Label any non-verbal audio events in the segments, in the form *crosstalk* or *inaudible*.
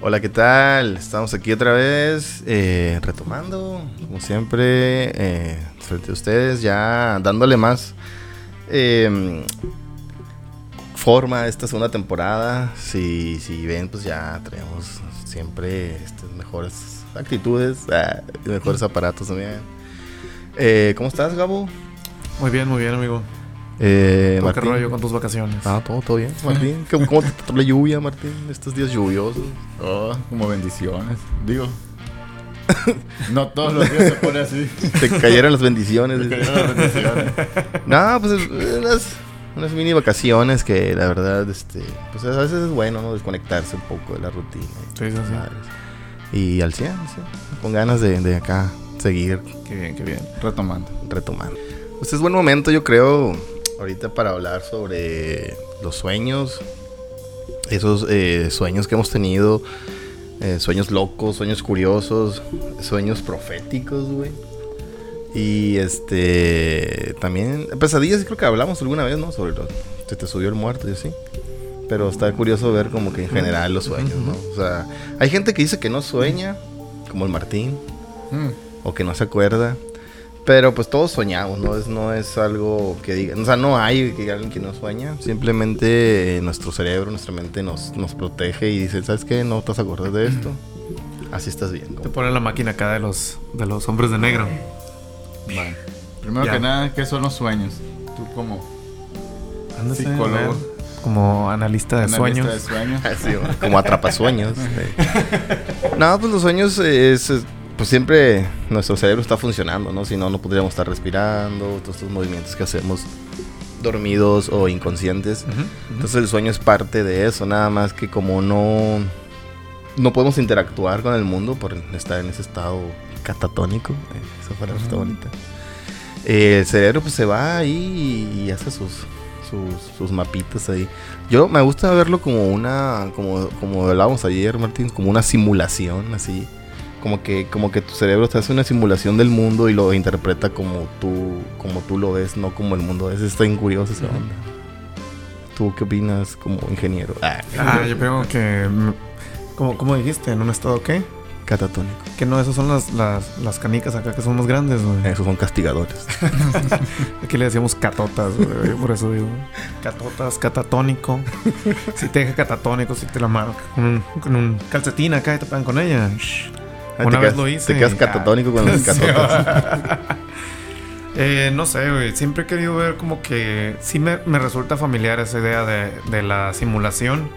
Hola, ¿qué tal? Estamos aquí otra vez, eh, retomando, como siempre, eh, frente a ustedes, ya dándole más eh, forma a esta segunda temporada. Si, si ven, pues ya traemos siempre mejores actitudes, ah, mejores aparatos también. Eh, ¿Cómo estás, Gabo? Muy bien, muy bien, amigo. Eh, ¿Tú ¿Qué rollo con tus vacaciones? Ah, todo, todo bien. Martín, ¿cómo, cómo te trató la lluvia, Martín? Estos días lluviosos. Oh, como bendiciones. Digo, *laughs* no todos los días se pone así. Te cayeron las bendiciones. Me cayeron las bendiciones. *laughs* No, pues unas, unas mini vacaciones que la verdad, este, pues a veces es bueno, ¿no? Desconectarse un poco de la rutina. Sí, sí, sí. Y al 100, sí, con ganas de, de acá seguir Qué bien, qué bien. Retomando. retomando. Pues es buen momento, yo creo, ahorita para hablar sobre los sueños, esos eh, sueños que hemos tenido, eh, sueños locos, sueños curiosos, sueños proféticos, güey. Y este, también, pesadillas, creo que hablamos alguna vez, ¿no? Sobre lo, se te subió el muerto y así. Pero está curioso ver como que en general los sueños, ¿no? O sea, hay gente que dice que no sueña, como el Martín Mm. o que no se acuerda. Pero pues todos soñamos, ¿no? Es, no es algo que diga, o sea, no hay que alguien que no sueña. Simplemente eh, nuestro cerebro, nuestra mente nos, nos protege y dice, ¿sabes qué? No te vas a acordar de esto. Así estás bien. Te ponen la máquina acá de los, de los hombres de negro. Vale. Primero Ya. que nada, ¿qué son los sueños? Tú como Ándase, Psicólogo. Como analista de analista sueños. de sueños. *laughs* Así, ¿no? como atrapasueños. sí. *laughs* No, pues los sueños es, es- pues siempre nuestro cerebro está funcionando, ¿no? Si no, no podríamos estar respirando, todos estos movimientos que hacemos dormidos o inconscientes. Entonces el sueño es parte de eso, nada más que como no no podemos interactuar con el mundo por estar en ese estado catatónico, eh, esa palabra está Ujú. bonita. eh, el cerebro pues se va ahí y, y hace sus, sus sus mapitas ahí. Yo me gusta verlo como una como como hablábamos ayer, Martín, como una simulación así. Como que, como que tu cerebro te hace una simulación del mundo y lo interpreta como tú, como tú lo ves, no como el mundo es. Está bien curioso esa onda. ¿Tú qué opinas como ingeniero? Ah, Ah, yo creo que. mm, Como, como dijiste, en un estado qué? catatónico. Que no, esas son las, las, las canicas acá que son más grandes, güey. Esos son castigadores. *laughs* Aquí le decíamos catotas, güey. Por eso digo. Catotas, catatónico. Si te deja catatónico, si te la marca con un, con un calcetín acá y te pegan con ella. Ah, Una te vez quedas- lo hice. Te quedas catatónico con *laughs* los Sí, catotas. Eh, no sé, güey. Siempre he querido ver como que sí me, me resulta familiar esa idea de, de la simulación,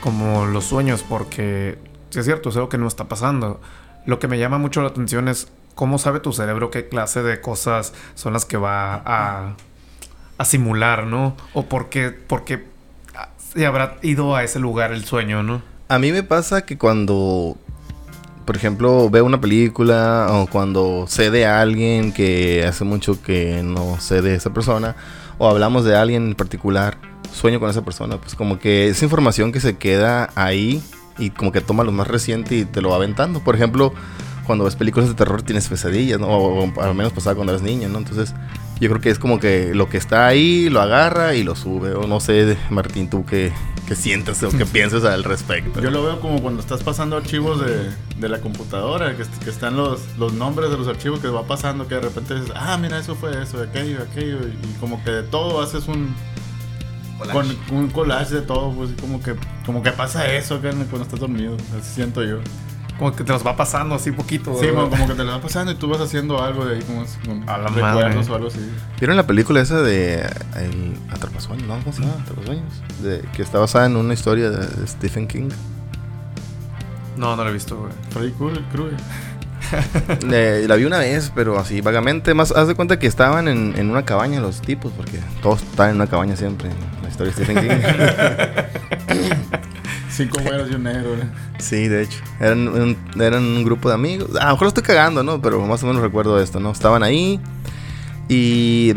como los sueños, porque sí es cierto, es algo que no está pasando. Lo que me llama mucho la atención es cómo sabe tu cerebro qué clase de cosas son las que va a, a simular, ¿no? O por qué, por qué se habrá ido a ese lugar el sueño, ¿no? A mí me pasa que cuando, por ejemplo, veo una película o cuando sé de alguien que hace mucho que no sé de esa persona o hablamos de alguien en particular, sueño con esa persona, pues como que esa información que se queda ahí y como que toma lo más reciente y te lo va aventando. Por ejemplo, cuando ves películas de terror tienes pesadillas, ¿no? O, o al menos pasaba cuando eras niño, ¿no? Entonces, yo creo que es como que lo que está ahí lo agarra y lo sube. O no sé, Martín, tú qué, qué sientes o qué *laughs* piensas al respecto. Yo lo veo como cuando estás pasando archivos de, de la computadora, que, que están los, los nombres de los archivos que va pasando, que de repente dices, ah, mira, eso fue eso, aquello, aquello, y, y como que de todo haces un, con, un collage de todo, pues como que, como que pasa eso acá cuando estás dormido, así siento yo. Como que te los va pasando así poquito. Sí, como, como que te lo va pasando y tú vas haciendo algo de ahí, como con A la recuerdos madre. o algo así. ¿Vieron la película esa de El Atrapasueños? ¿No? ¿Cómo se llama? Atrapasueños. De, que está basada en una historia de Stephen King. No, no lo he visto, güey. Freddy Krueger. *laughs* Eh, la vi una vez, pero así vagamente. Más, haz de cuenta que estaban en, en una cabaña los tipos, porque todos están en una cabaña siempre en la historia de Stephen King. *laughs* Cinco *laughs* güeros y un negro. ¿eh? sí, de hecho. Eran un, eran un grupo de amigos. A lo mejor lo estoy cagando, ¿no? Pero más o menos recuerdo esto, ¿no? Estaban ahí y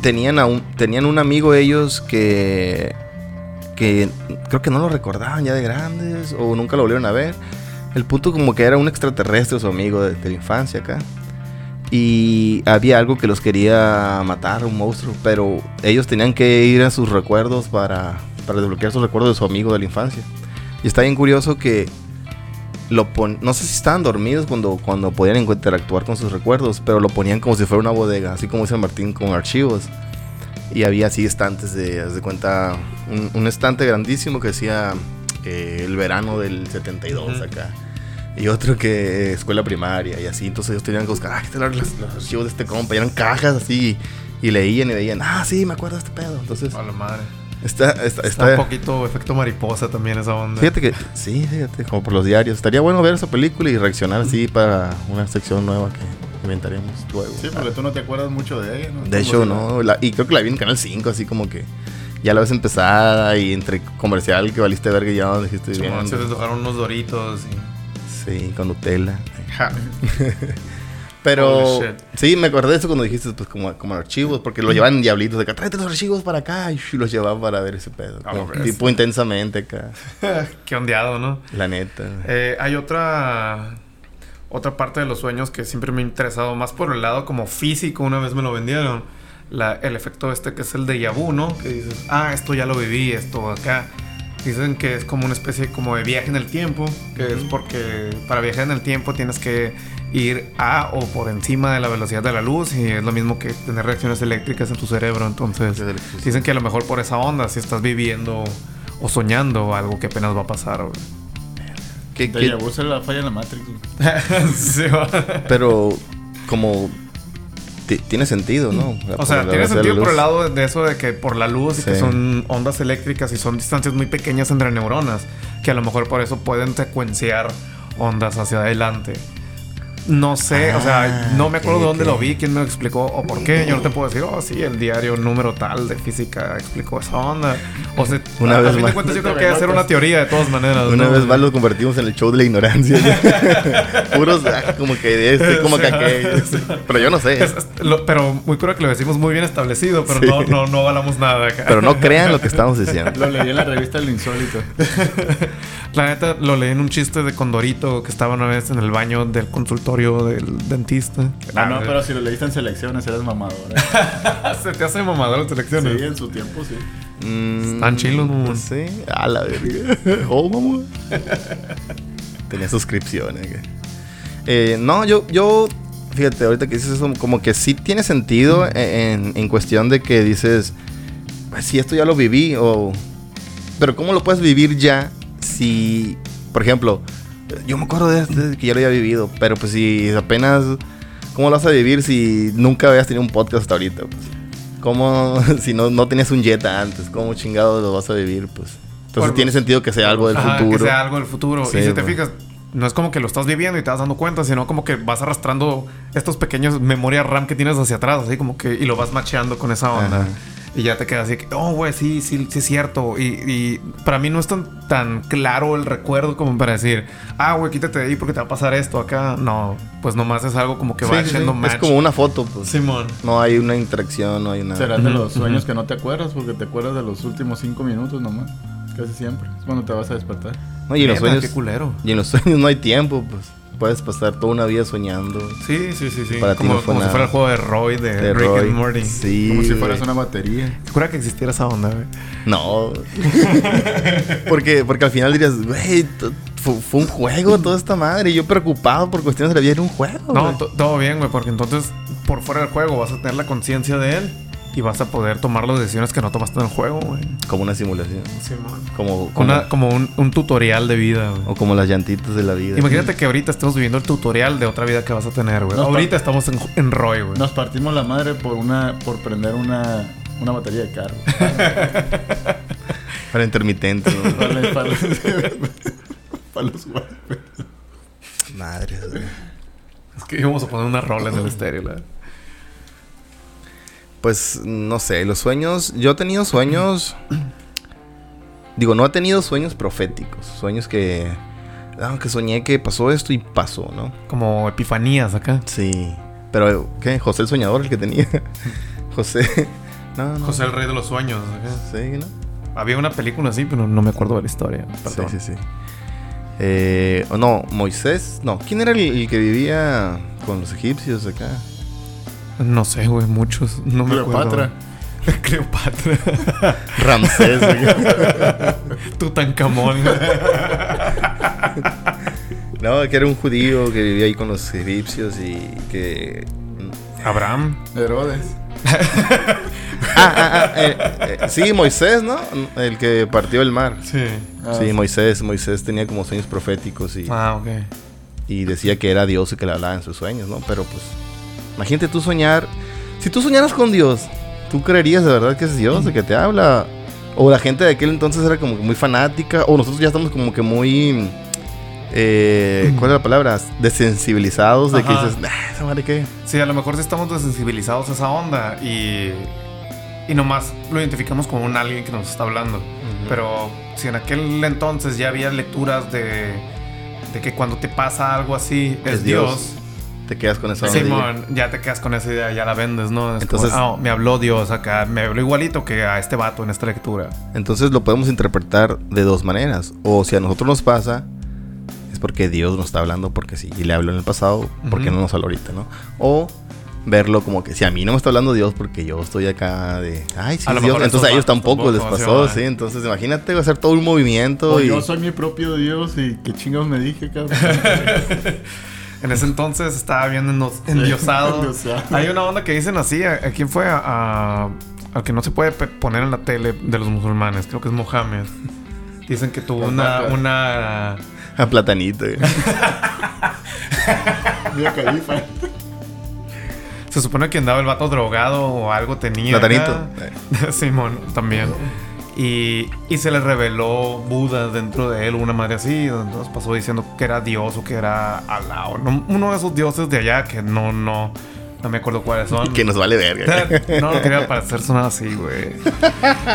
tenían, a un, tenían un amigo ellos que, que creo que no lo recordaban ya de grandes o nunca lo volvieron a ver. El punto como que era un extraterrestre su amigo de, de la infancia acá. Y había algo que los quería matar, un monstruo, pero ellos tenían que ir a sus recuerdos para, para desbloquear sus recuerdos de su amigo de la infancia. Y está bien curioso que lo pon no sé si estaban dormidos cuando, cuando podían interactuar con sus recuerdos, pero lo ponían como si fuera una bodega, así como dice Martín con archivos. Y había así estantes de, haz de cuenta, un, un estante grandísimo que decía eh, el verano del 72 Ujú. acá. Y otro que escuela primaria y así. Entonces ellos tenían que buscar, ah, los, los archivos de este compa. Y eran cajas así. Y leían y veían, ah, sí, me acuerdo de este pedo. Entonces, A la madre. está, está, Está está, un poquito efecto mariposa también esa onda. Fíjate que, sí, fíjate, como por los diarios. Estaría bueno ver esa película y reaccionar así para una sección nueva que inventaremos luego. Sí, porque tú no te acuerdas mucho de ella, ¿no? De hecho, no. la- y creo que la vi en Canal 5, así como que ya la ves empezada y entre comercial que valiste verga y ya dijiste bien. se dejaron unos doritos y... Sí, con Nutella. Ja. *laughs* Pero sí, me acordé de eso cuando dijiste, pues, como, como archivos, porque lo llevaban en diablitos de acá, tráete los archivos para acá, y los llevaban para ver ese pedo. Como hombre, tipo intensamente acá, *laughs* Qué ondeado, ¿no? la neta. Eh, hay otra otra parte de los sueños que siempre me ha interesado más por el lado como físico. Una vez me lo vendieron. La- el efecto este que es el de vu, ¿no? Que dices, ah, esto ya lo viví, esto acá. Dicen que es como una especie como de viaje en el tiempo, que es porque para viajar en el tiempo tienes que ir a o por encima de la velocidad de la luz y es lo mismo que tener reacciones eléctricas en tu cerebro. Entonces, dicen que a lo mejor por esa onda, si estás viviendo o soñando algo que apenas va a pasar. güey. ¿Qué- Te qué- llevó a la falla en la Matrix. *laughs* Sí, pero como tiene sentido, ¿no? O sea, tiene sentido por el lado de, eso de que por la luz y que son ondas eléctricas y son distancias muy pequeñas entre neuronas, que a lo mejor por eso pueden secuenciar ondas hacia adelante. No sé, o sea, Ah, no me acuerdo ok, de dónde lo vi, quién me lo explicó o por qué. Yo no te puedo decir, oh, sí, el diario número tal de física explicó esa onda. O sea, Una a, vez a fin de más. cuentas yo creo que debe ser una teoría de todas maneras. Una ¿no? vez más lo convertimos en el show de la ignorancia. *laughs* *laughs* Puros ah, como que de este, como que aquello. Pero yo no sé. Es- es- lo- pero muy creo que lo decimos muy bien establecido, pero Sí. no, no, no avalamos nada acá. Pero no crean lo que *laughs* estamos diciendo. Lo leí en la revista El Insólito. La neta, lo leí en un chiste de Condorito que estaba una vez en el baño del consultorio del dentista. Ah, no, pero si lo leíste en selecciones eres mamadora. *laughs* Se te hace mamador las Sí, elecciones. en su tiempo sí. Mm, Están chilos, mamón. Sí, a la verga. *laughs* Oh, mamón. Tenía suscripciones. Eh, no, yo, yo, fíjate, ahorita que dices eso, como que sí tiene sentido en, en cuestión de que dices, pues si esto ya lo viví, o... Pero ¿cómo lo puedes vivir ya si, por ejemplo, yo me acuerdo de este que ya lo había vivido, pero pues si apenas, ¿cómo lo vas a vivir si nunca habías tenido un podcast hasta ahorita? Pues? ¿Cómo, *laughs* si no, no tenías un Jetta antes, cómo chingados lo vas a vivir? Pues entonces Por- tiene sentido que sea algo del Ajá, futuro. Que sea algo del futuro. Sí, y si te fijas, no es como que lo estás viviendo y te vas dando cuenta, sino como que vas arrastrando estos pequeños memorias RAM que tienes hacia atrás, así como que, y lo vas macheando con esa onda. Ajá. Y ya te quedas así, que, oh, güey, sí, sí, sí es cierto. Y, y para mí no es tan, tan claro el recuerdo como para decir, ah, güey, quítate de ahí porque te va a pasar esto acá. No, pues nomás es algo como que Sí, va sí, haciendo sí. match. Es como una foto, pues. Simón. No hay una interacción, no hay nada. Serán de los sueños que no te acuerdas porque te acuerdas de los últimos cinco minutos nomás. Casi siempre. Es cuando te vas a despertar. No, y en los sueños, Qué culero. y en los sueños no hay tiempo, pues. Puedes pasar toda una vida soñando. Sí, sí, sí, sí. Para como no fue como si fuera el juego de Roy de, De Rick Roy. and Morty. Sí. Como si fueras una batería. ¿Te acuerdas que existiera esa onda, güey? No. *laughs* porque, porque al final dirías, güey, fue, un juego toda esta madre. Y yo preocupado por cuestiones de la vida era un juego. No, todo bien, güey, porque entonces por fuera del juego vas a tener la conciencia de él y vas a poder tomar las decisiones que no tomaste en el juego, güey. Como una simulación. Simón. Como, como, Una- como un, un tutorial de vida, güey. o como las llantitas de la vida. Imagínate que ahorita estamos viviendo el tutorial de otra vida que vas a tener, güey. Ahorita estamos en, en Roy, güey. Nos partimos la madre por una por prender una, una batería de carro. *laughs* Para intermitente. ¿no? para, *laughs* para los, para los. Madre. güey. Es que íbamos a poner una rola en el estéreo, la verdad. Pues no sé, los sueños. Yo he tenido sueños. Digo, no he tenido sueños proféticos. Sueños que. Ah, que soñé que pasó esto y pasó, ¿no? Como epifanías acá. Sí. Pero, ¿qué? José el soñador, el que tenía. *laughs* José. No, no. José el rey de los sueños. acá. Sí, ¿no? Había una película así, pero no me acuerdo de la historia. Perdón. Sí, sí, sí. Eh, o no, Moisés. No, ¿quién era el, el que vivía con los egipcios acá? No sé, güey, muchos. No me acuerdo. Cleopatra. *laughs* Cleopatra. *laughs* Ramsés. güey. *laughs* Tutankamón. no, que era un judío que vivía ahí con los egipcios y que... Abraham. Herodes. Ah, ah, ah, eh, eh, sí, Moisés, ¿no? El que partió el mar. Sí. Ah, Sí, Moisés. Moisés tenía como sueños proféticos y, Ah, ok. y decía que era Dios y que le hablaba en sus sueños, ¿no? Pero pues, imagínate tú soñar. Si tú soñaras con Dios, ¿tú creerías de verdad que es Dios el que te habla? O la gente de aquel entonces era como que muy fanática, o nosotros ya estamos como que muy. Eh, ¿Cuál es la palabra? Desensibilizados de que dices, "Nah, esa madre qué. Sí, a lo mejor sí estamos desensibilizados a esa onda y, y nomás lo identificamos como un alguien que nos está hablando. Pero si en aquel entonces ya había lecturas de, de que cuando te pasa algo así es, Es Dios. Dios. Te quedas con esa. Simón, ya te quedas con esa idea, ya la vendes, ¿no? Es Entonces- como, "Ah, me habló Dios acá, me habló igualito que a este vato en esta lectura. Entonces lo podemos interpretar de dos maneras. O si a nosotros nos pasa, es porque Dios nos está hablando, porque sí, y le habló en el pasado, porque no nos habló ahorita, ¿no? O verlo como que si a mí no me está hablando Dios, porque yo estoy acá de, ay, sí, A Dios. mejor Entonces a ellos tampoco les pasó, sí, sí. va. Entonces imagínate hacer todo un movimiento O y. yo soy mi propio Dios y qué chingados me dije, cabrón. *laughs* En ese entonces estaba bien *laughs* endiosado. Hay una onda que dicen así. ¿A, a quién fue? A, al que no se puede poner en la tele de los musulmanes. Creo que es Mohammed. Dicen que tuvo una, una... A platanito. *laughs* Mira, califa. Se supone que andaba el vato drogado o algo tenía. Platanito. *laughs* Simón, también. Y, y se le reveló Buda dentro de él, una madre así. Entonces pasó diciendo que era Dios o que era Alá. o no- uno de esos dioses de allá que no, no, no me acuerdo cuáles son. Y *laughs* que nos vale verga. *laughs* no, no quería parecer sonar así, güey.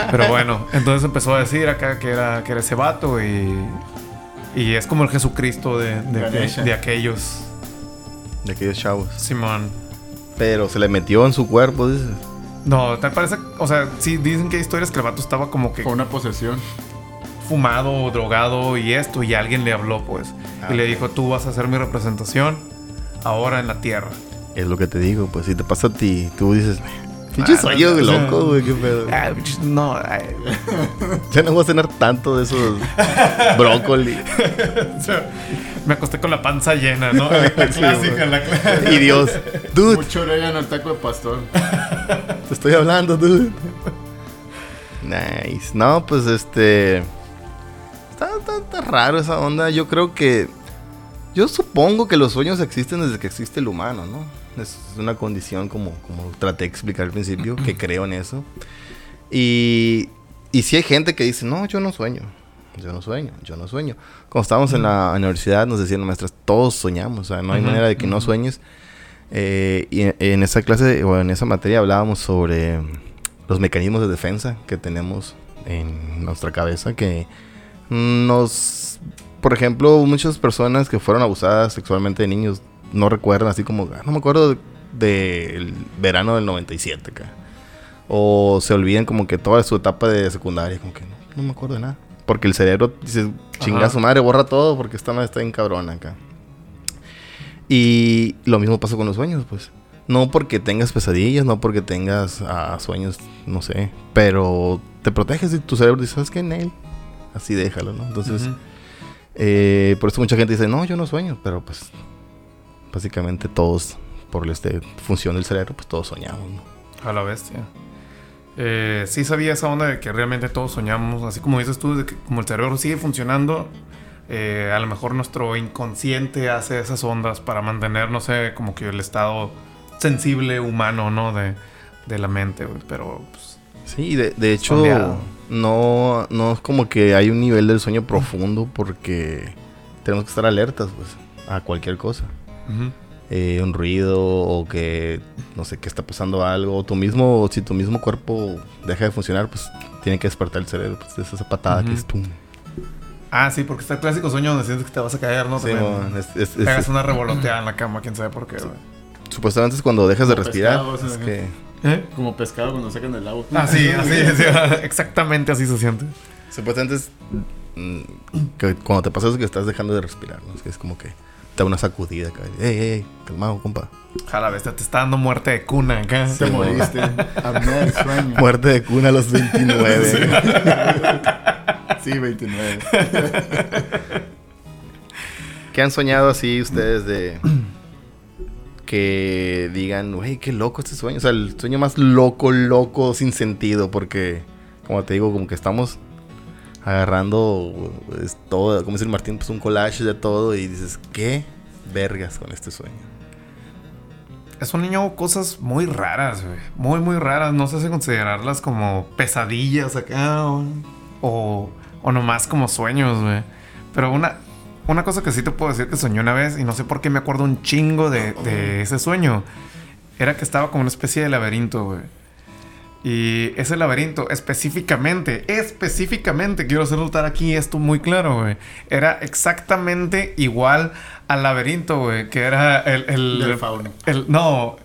Pero bueno, entonces empezó a decir acá que era, que era ese vato y, y es como el Jesucristo de, de, Ganesha. de aquellos. De aquellos chavos. Simón. Pero se le metió en su cuerpo, dices. No, tal parece, o sea, sí dicen que hay historias que el vato estaba como que Fue una posesión. fumado, drogado y esto, y alguien le habló, pues. Ah, y le ok. dijo, tú vas a ser mi representación ahora en la tierra. Es lo que te digo, pues si te pasa a ti, tú dices, pinche Ah, sueño no, no, loco, no. güey, qué pedo. Ah, no, ay. Ya no voy a cenar tanto de esos *laughs* brócoli. Me acosté con la panza llena, ¿no? *laughs* La clásica, la clásica. Y Dios, dude, Mucho orégano el taco de pastor. te estoy hablando, dude. Nice. No, pues este. Está, está- está raro esa onda. Yo creo que. Yo supongo que los sueños existen desde que existe el humano, ¿no? Es una condición como, como traté de explicar al principio, que creo en eso. Y, y si hay gente que dice, no, yo no sueño. Yo no sueño, yo no sueño. Cuando estábamos en la universidad nos decían maestras, todos soñamos, o sea, no hay manera de que no sueñes. Eh, y en, en esa clase o en esa materia hablábamos sobre los mecanismos de defensa que tenemos en nuestra cabeza que nos, por ejemplo, muchas personas que fueron abusadas sexualmente de niños no recuerdan así como, "Ah, no me acuerdo del verano del 97 acá. O se olvidan como que toda su etapa de secundaria, como que no, no me acuerdo de nada. Porque el cerebro dice, chinga su madre, borra todo porque esta madre está bien cabrona acá. Y lo mismo pasa con los sueños, pues. No porque tengas pesadillas, no porque tengas ah, sueños, no sé. Pero te proteges y tu cerebro dice, ¿sabes qué? Nail. Así déjalo, ¿no? Entonces, eh, por eso mucha gente dice, no, yo no sueño. Pero pues, básicamente todos, por este función del cerebro, pues todos soñamos, ¿no? A la bestia. Eh, sí sabía esa onda de que realmente todos soñamos, así como dices tú, de que como el cerebro sigue funcionando, eh, a lo mejor nuestro inconsciente hace esas ondas para mantener, no sé, como que el estado sensible humano, ¿no? De, de la mente. Pero, pues, Sí, de, de hecho, Soleado. no, no es como que hay un nivel del sueño profundo porque tenemos que estar alertas, pues, a cualquier cosa. Eh, un ruido o que, no sé, que está pasando algo. O tú mismo, si tu mismo cuerpo deja de funcionar, pues tiene que despertar el cerebro. Pues es esa patada que es tum. Ah, sí, porque está el clásico sueño donde sientes que te vas a caer, ¿no? Sí, También. mon, es- es- es- Pegas una revoloteada *clears throat* en la cama, quién sabe por qué, supuestamente es cuando dejas de respirar. pescado, es que ¿Eh? Como pescado cuando sacan el agua. Ah, sí, *laughs* así, sí, exactamente así se siente. supuestamente es mm, que cuando te pasa eso que estás dejando de respirar. ¿no? Es que es como que da una sacudida acá. Ey, ey, ey, calmado, compa. Jala, bestia, te está dando muerte de cuna acá. Te moriste. Apnea del sueño. Muerte de cuna a los 29. Sí, 29. ¿Qué han soñado así ustedes de que digan, güey, qué loco este sueño? O sea, el sueño más loco, loco, sin sentido, porque, como te digo, como que estamos agarrando es todo, como dice el Martín, pues un collage de todo y dices, ¿qué vergas con este sueño? He soñado cosas muy raras, güey. Muy, muy raras. No sé si considerarlas como pesadillas acá o, o, o nomás como sueños, güey. Pero una, una cosa que sí te puedo decir que soñé una vez y no sé por qué me acuerdo un chingo de, de ese sueño. Era que estaba como una especie de laberinto, güey. Y ese laberinto específicamente, específicamente, quiero hacer notar aquí esto muy claro, güey. Era exactamente igual al laberinto, güey. Que era el... el, Del fauno. el- no,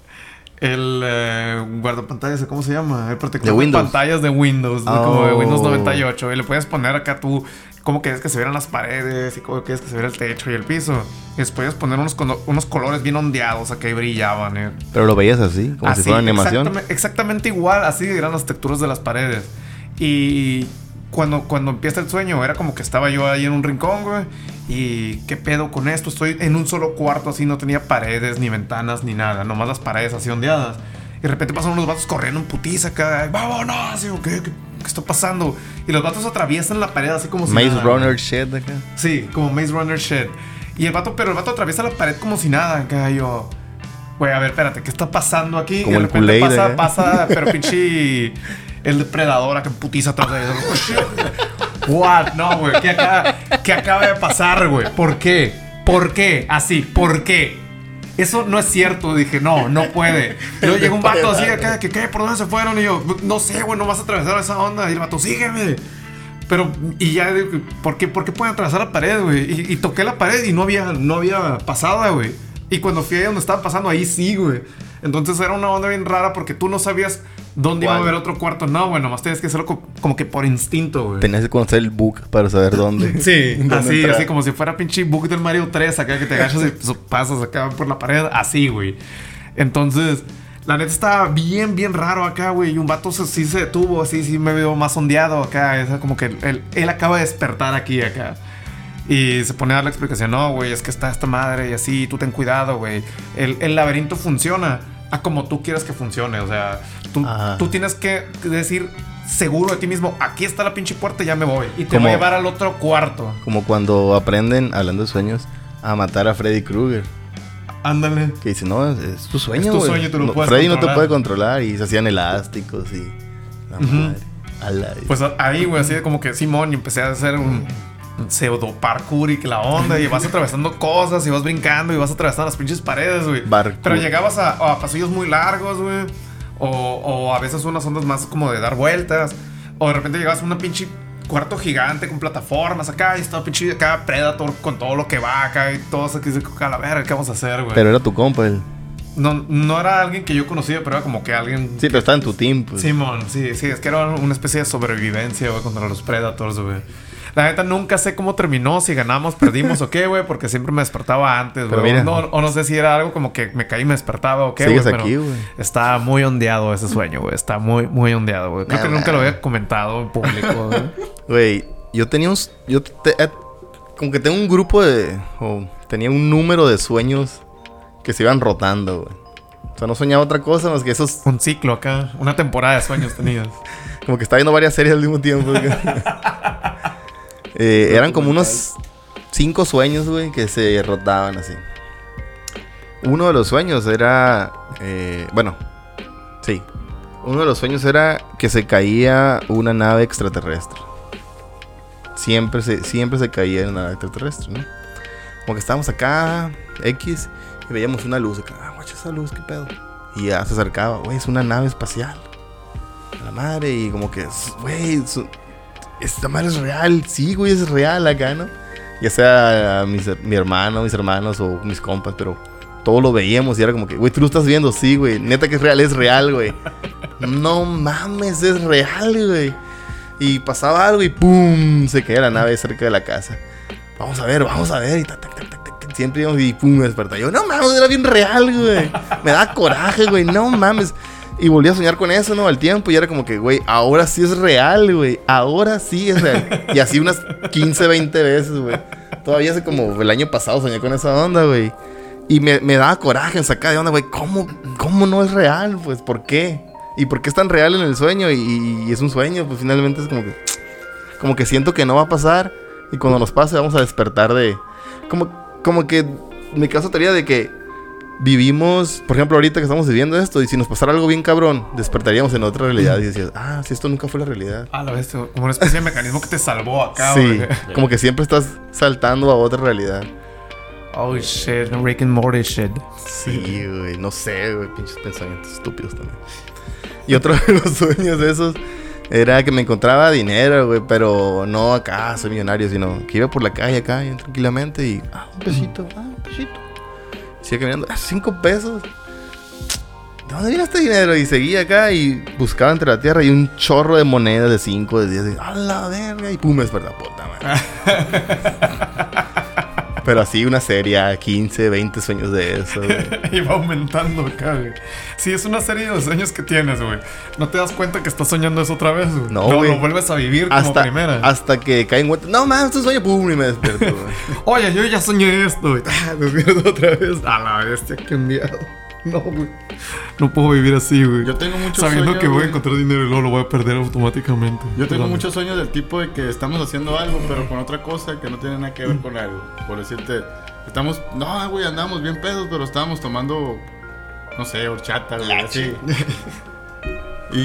el eh, guardapantallas, ¿cómo se llama? El protector De de, pantallas de Windows, como de. Windows 98. Y le puedes poner acá tú cómo quieres que se vieran las paredes y cómo quieres que se viera el techo y el piso. Y les podías poner unos, unos colores bien ondeados acá y brillaban. eh. Pero lo veías así, como si Así, fuera animación. Exactamente, exactamente igual, así eran las texturas de las paredes. Y cuando, cuando empieza el sueño, era como que estaba yo ahí en un rincón, güey. Y qué pedo con esto, estoy en un solo cuarto, así no tenía paredes, ni ventanas, ni nada, nomás las paredes así ondeadas. Y de repente pasan unos vatos corriendo en putiza acá, vámonos, digo, ¿qué, qué, qué está pasando? Y los vatos atraviesan la pared así como si Maze nada. Runner shit acá. Sí, como Maze Runner shit. Y el vato, pero el vato atraviesa la pared como si nada. Acá yo, güey, a ver, espérate, ¿qué está pasando aquí? Como y de el repente pasa, ¿eh? pasa, *laughs* pero pinche el depredador acá putiza atrás de ellos. What? No, güey, ¿qué, acaba, ¿qué acaba de pasar, güey? ¿Por qué? ¿Por qué? Así, ¿por qué? Eso no es cierto, dije, no, no puede. *laughs* Luego llega un vato así acá, que qué, ¿por dónde se fueron? Y yo, no sé, güey, no vas a atravesar esa onda. Y el vato, sígueme. Pero, y ya, ¿por qué, ¿por qué pueden atravesar la pared, güey? Y, y toqué la pared y no había, no había pasada, güey. Y cuando fui ahí donde estaba pasando, ahí sí, güey. Entonces era una onda bien rara porque tú no sabías dónde iba a haber otro cuarto. No, güey, nomás tenías que hacerlo co- como que por instinto, güey. Tenías que conocer el book para saber dónde. *laughs* Sí, dónde así, entrar. así como si fuera pinche bug del Mario 3, acá que te agachas y *laughs* pasas acá por la pared, así, güey. Entonces, la neta estaba bien, bien raro acá, güey. Y un vato se- sí se detuvo, así, sí me veo más ondeado acá. Es como que él, él acaba de despertar aquí, acá. Y se pone a dar la explicación, no, güey, es que está esta madre y así, tú ten cuidado, güey. El, el laberinto funciona a como tú quieras que funcione, o sea, tú, tienes que decir seguro de ti mismo, aquí está la pinche puerta, ya me voy. Y te Como- va a llevar al otro cuarto. Como cuando aprenden, hablando de sueños, a matar a Freddy Krueger. Ándale. Que dice, no, es, tu sueño, Es tu sueño, tú lo No, puedes Freddy no te controlar. puede controlar y se hacían elásticos y... La madre. Pues ahí, güey, así de como que Simón, y empecé a hacer un pseudo parkour y que la onda, y vas atravesando cosas, y vas brincando, y vas atravesando las pinches paredes, güey. Pero llegabas a, a pasillos muy largos, güey. O, o a veces unas ondas más como de dar vueltas. O de repente llegabas a una pinche cuarto gigante con plataformas acá, y estaba pinche acá Predator con todo lo que va acá, y a la verga, ¿qué vamos a hacer, güey? Pero era tu compa, él. No, no era alguien que yo conocía, pero era como que alguien Sí, pero estaba en tu team, pues. Simón, sí, sí, es que era una especie de sobrevivencia, güey, contra los Predators, güey. La neta nunca sé cómo terminó, si ganamos, perdimos o qué, güey, porque siempre me despertaba antes, güey. No, o no sé si era algo como que me caí y me despertaba o qué, güey. aquí, güey. Está muy ondeado ese sueño, güey. Está muy, muy ondeado, güey. Creo Nah, que nunca lo nah. había comentado en público, *laughs* güey. Güey, yo tenía un... Yo te- eh, como que tengo un grupo de... O tenía un número de sueños que se iban rotando, güey. O sea, no soñaba otra cosa más que esos... Un ciclo acá, una temporada de sueños tenías. *laughs* Como que estaba viendo varias series al mismo tiempo. *laughs* Eh, eran como unos cinco sueños, güey, que se rotaban así. Uno de los sueños era... eh, bueno, sí. Uno de los sueños era que se caía una nave extraterrestre. Siempre se, siempre se caía una nave extraterrestre, ¿no? Como que estábamos acá, X, y veíamos una luz. Acá, ah, guacha esa luz, qué pedo. Y ya se acercaba, güey, es una nave espacial. A la madre, y como que, güey, esta madre es real. Sí, güey, es real acá, ¿no? Ya sea mis, mi hermano, mis hermanos o mis compas, pero todo lo veíamos y era como que, güey, tú lo estás viendo, sí, güey. Neta que es real, es real, güey. No mames, es real, güey. Y pasaba algo y ¡pum! Se caía la nave cerca de la casa. Vamos a ver, vamos a ver. Y tac, tac, tac, tac, siempre íbamos y pum, me despertaba. Yo, no mames, era bien real, güey. Me da coraje, güey, no mames. Y volví a soñar con eso, ¿no? Al tiempo y era como que, güey, ahora sí es real, güey. Ahora sí es real. Y así unas 15, 20 veces, güey. Todavía hace como el año pasado soñé con esa onda, güey. Y me, me daba coraje en sacar de onda, güey. ¿Cómo, ¿Cómo no es real? Pues, ¿por qué? ¿Y por qué es tan real en el sueño? Y, es un sueño, pues finalmente es como que... Como que siento que no va a pasar. Y cuando nos pase vamos a despertar de... Como, como que mi caso teoría de que vivimos, por ejemplo, ahorita que estamos viviendo esto, y si nos pasara algo bien cabrón, despertaríamos en otra realidad y decías, ah, si esto nunca fue la realidad. Ah, la vez, como una especie de mecanismo que te salvó acá, Sí, como que siempre estás saltando a otra realidad. Oh shit, Rick and Morty shit. Sí, güey, no sé, güey, pinches pensamientos estúpidos también. Y otro *laughs* de los sueños de esos era que me encontraba dinero, güey, pero no acá, soy millonario, sino que iba por la calle acá, bien tranquilamente y, ah, un pesito, ah, un pesito. Sigue caminando, ah, cinco pesos. ¿De dónde viene este dinero? Y seguía acá y buscaba entre la tierra y un chorro de monedas de 5, de 10. ¡A la verga! Y pum, me despertó, puta madre. *laughs* Pero así una serie, 15, 20 sueños de eso. *laughs* Y va aumentando acá, güey. Sí, es una serie de sueños que tienes, güey. No te das cuenta que estás soñando eso otra vez, güey. No, güey. Lo vuelves a vivir como Hasta, primera. hasta que cae en cuenta. No mames, esto es sueño, pum, y me despierto, güey. *laughs* Oye, yo ya soñé esto, güey. *laughs* Ah, Me pierdo otra vez. A la bestia, qué enviado. *laughs* No, güey. No puedo vivir así, güey. Yo tengo muchos Sabiendo sueños, que voy a encontrar dinero y luego lo voy a perder automáticamente. Yo tengo muchos sueños del tipo de que estamos haciendo algo, pero con otra cosa que no tiene nada que ver con algo. Por decirte, estamos, no, güey, andamos bien pedos, pero estábamos tomando, no sé, horchata, güey, así. *laughs* Y,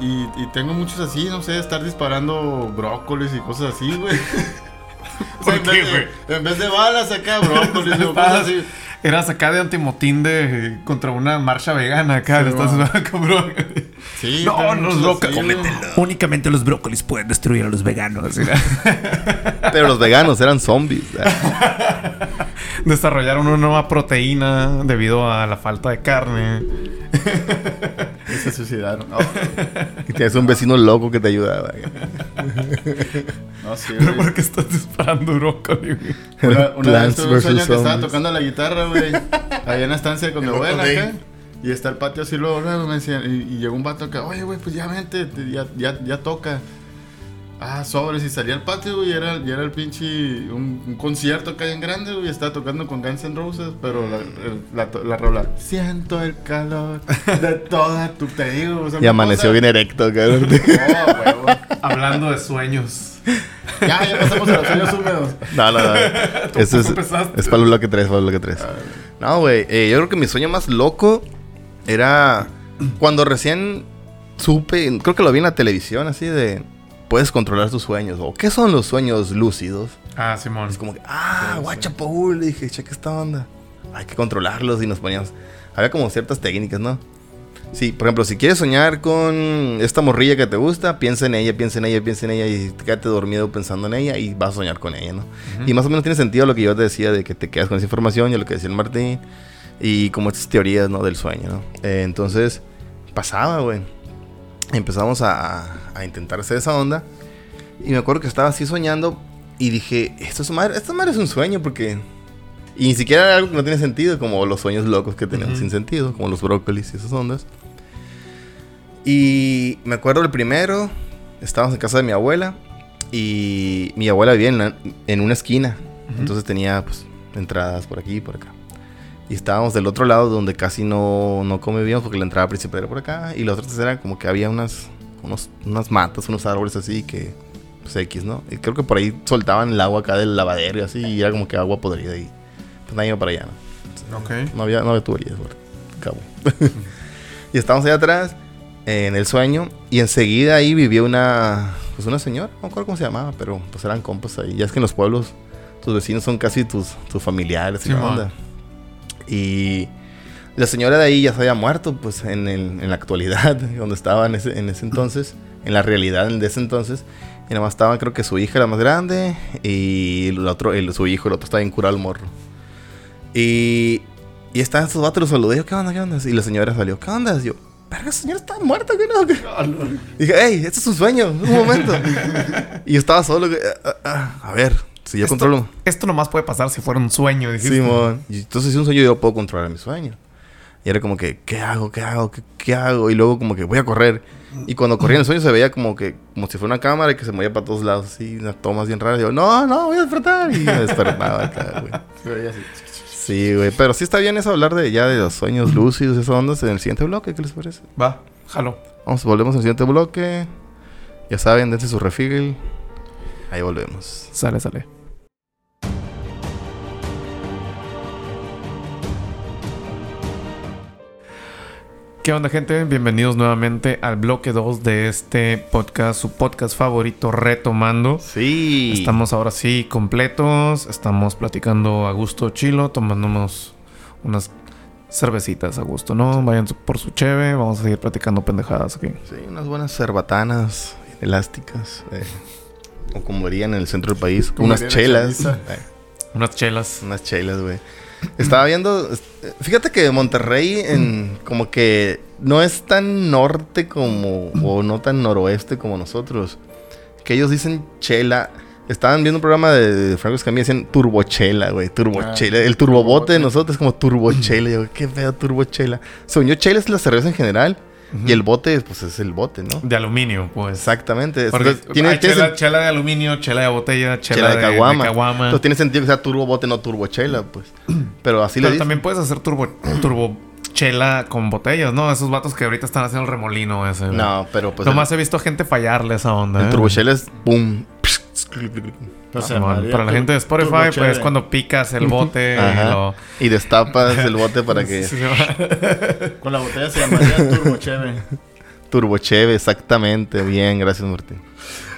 y, y tengo muchos así, no sé, estar disparando brócolis y cosas así, güey. *laughs* O sea, ¿Por en qué, vez de- güey? En vez de balas acá, brócolis o cosas así. Eras acá de antimotín de contra una marcha vegana acá. Sí, estás *laughs* cabrón. Sí, No, cómetelo. güey. Únicamente los brócolis pueden destruir a los veganos. *laughs* Pero los veganos eran zombies. güey. *laughs* Desarrollaron una nueva proteína debido a la falta de carne. Y se suicidaron. No, Y tienes un vecino loco que te ayudaba. no, sí, Pero. ¿por qué estás disparando brócoli? Una, una vez tuve un sueño que estaba tocando la guitarra, güey. Allá en la estancia con mi abuela acá. Y está el patio así luego, luego me decían, y, y llegó un vato acá, oye, güey, pues ya vente, te- ya, ya, ya toca. Ah, sobres, y salía al patio, güey, y era, y era el pinche, un, un concierto acá en grande, güey, estaba tocando con Guns N' Roses, pero la, la, rola, siento el calor de *laughs* toda tu, te digo, o sea, Y amaneció cosa- bien erecto, cabrón. *laughs* Oh. Hablando de sueños. Ya, ya pasamos a los sueños húmedos. No, no, no. *laughs* Eso es, empezaste. es para el bloque 3, para el bloque 3. No, güey. eh, yo creo que mi sueño más loco era cuando recién supe, creo que lo vi en la televisión, así de puedes controlar tus sueños. O qué son los sueños lúcidos. Ah, Simón. Es como que, ah, Sí, guachapaul. Dije, cheque esta onda. Hay que controlarlos y nos poníamos. Había como ciertas técnicas, ¿no? Sí, por ejemplo, si quieres soñar con esta morrilla que te gusta, piensa en ella, piensa en ella, piensa en ella y quédate dormido pensando en ella y vas a soñar con ella, ¿no? Y más o menos tiene sentido lo que yo te decía de que te quedas con esa información y lo que decía el Martín y como estas teorías, ¿no? Del sueño, ¿no? Eh, entonces, pasaba, güey. Empezamos a, a intentar hacer esa onda y me acuerdo que estaba así soñando y dije, esto es madre, esta madre es un sueño porque... Y ni siquiera era algo que no tiene sentido, como los sueños locos que tenían Ujú. sin sentido, como los brócolis y esas ondas. Y me acuerdo el primero, estábamos en casa de mi abuela y mi abuela vivía en, la- en una esquina, Ujú. entonces tenía pues entradas por aquí y por acá. Y estábamos del otro lado donde casi no, no convivíamos porque la entrada principal era por acá y la otra era como que había unas, unos, unas matas, unos árboles así que pues X, ¿no? Y creo que por ahí soltaban el agua acá del lavadero y así y era como que agua podrida y pues nadie iba para allá, ¿no? Ok. No había, no había tuberías, por cabo. *laughs* y estábamos allá atrás, eh, en el sueño, y enseguida ahí vivía una, pues una señora, no me acuerdo cómo se llamaba, pero pues eran compas ahí. Ya es que en los pueblos tus vecinos son casi tus, tus familiares y la Simón. onda. Y la señora de ahí ya se había muerto, pues en, el- en la actualidad, *laughs* donde estaba en ese, en ese entonces, en la realidad de ese entonces. Y nada más estaba, creo que su hija era más grande, y el otro, el, su hijo, el otro estaba bien curado el morro. Y, y estaban estos vatos, los saludé, yo, ¿qué onda, qué onda? Y la señora salió, ¿qué onda? Y yo, verga, señora está muerta, ¿qué no? ¿Qué? Dije, hey, este es un sueño, un momento. y yo estaba solo, que, "Ah, ah, a ver, Si yo Esto- controlo. Esto nomás puede pasar si fuera un sueño, dijiste. Simón. Y entonces, si un sueño, yo puedo controlar mi sueño. Y era como que, ¿qué hago? ¿Qué hago? ¿Qué, qué hago? Y luego, como que voy a correr. Y cuando corría en el sueño, se veía como que, como si fuera una cámara y que se movía para todos lados, así, unas tomas bien raras. Y yo, no, no, voy a despertar. Y me despertaba acá, güey. Se veía así. Sí, güey. Pero sí está bien eso, hablar de ya de los sueños lúcidos, esas ondas en el siguiente bloque. ¿Qué les parece? Va, jalo. Vamos, volvemos al siguiente bloque. Ya saben, dense su refill. Ahí volvemos. Sale, sale. ¿Qué onda, gente? Bienvenidos nuevamente al bloque 2 de este podcast, su podcast favorito, Retomando. Sí. Estamos ahora sí completos, estamos platicando a gusto chilo, tomándonos unas cervecitas a gusto, ¿no? Vayan por su cheve, vamos a seguir platicando pendejadas aquí. Sí, unas buenas cerbatanas elásticas. eh, o como dirían en el centro del país, unas chelas. Eh, Unas chelas. unas chelas, güey. Estaba viendo, fíjate que Monterrey en como que no es tan norte como o no tan noroeste como nosotros. Que ellos dicen chela. Estaban viendo un programa de, de Franco Escamilla decían turbochela, güey, turbochela. Ah, el turbobote de nosotros es como turbochela. Yo, qué feo turbochela. Según yo, chela es la cerveza en general y el bote pues es el bote, ¿no? De aluminio, pues. Exactamente. Porque Entonces, tiene, hay tiene chela, de aluminio, chela de botella, chela, chela de caguama. caguama. Entonces tiene sentido que sea turbo bote, no turbo chela, pues. *clears throat* Pero así Pero también puedes hacer turbo, turbo chela con botellas, ¿no? Esos vatos que ahorita están haciendo el remolino ese. No, pero pues Nomás he visto gente fallarle esa onda. el, el ¿eh? turbo chela es boom. María, Para la gente de Spotify, turbo pues chévere. es cuando picas el bote y Ajá. lo... Y destapas el bote para *laughs* que Sí, sí, sí. *laughs* Con la botella se llamaría Turbo Cheve. turbo cheve, exactamente. Bien, gracias Martín.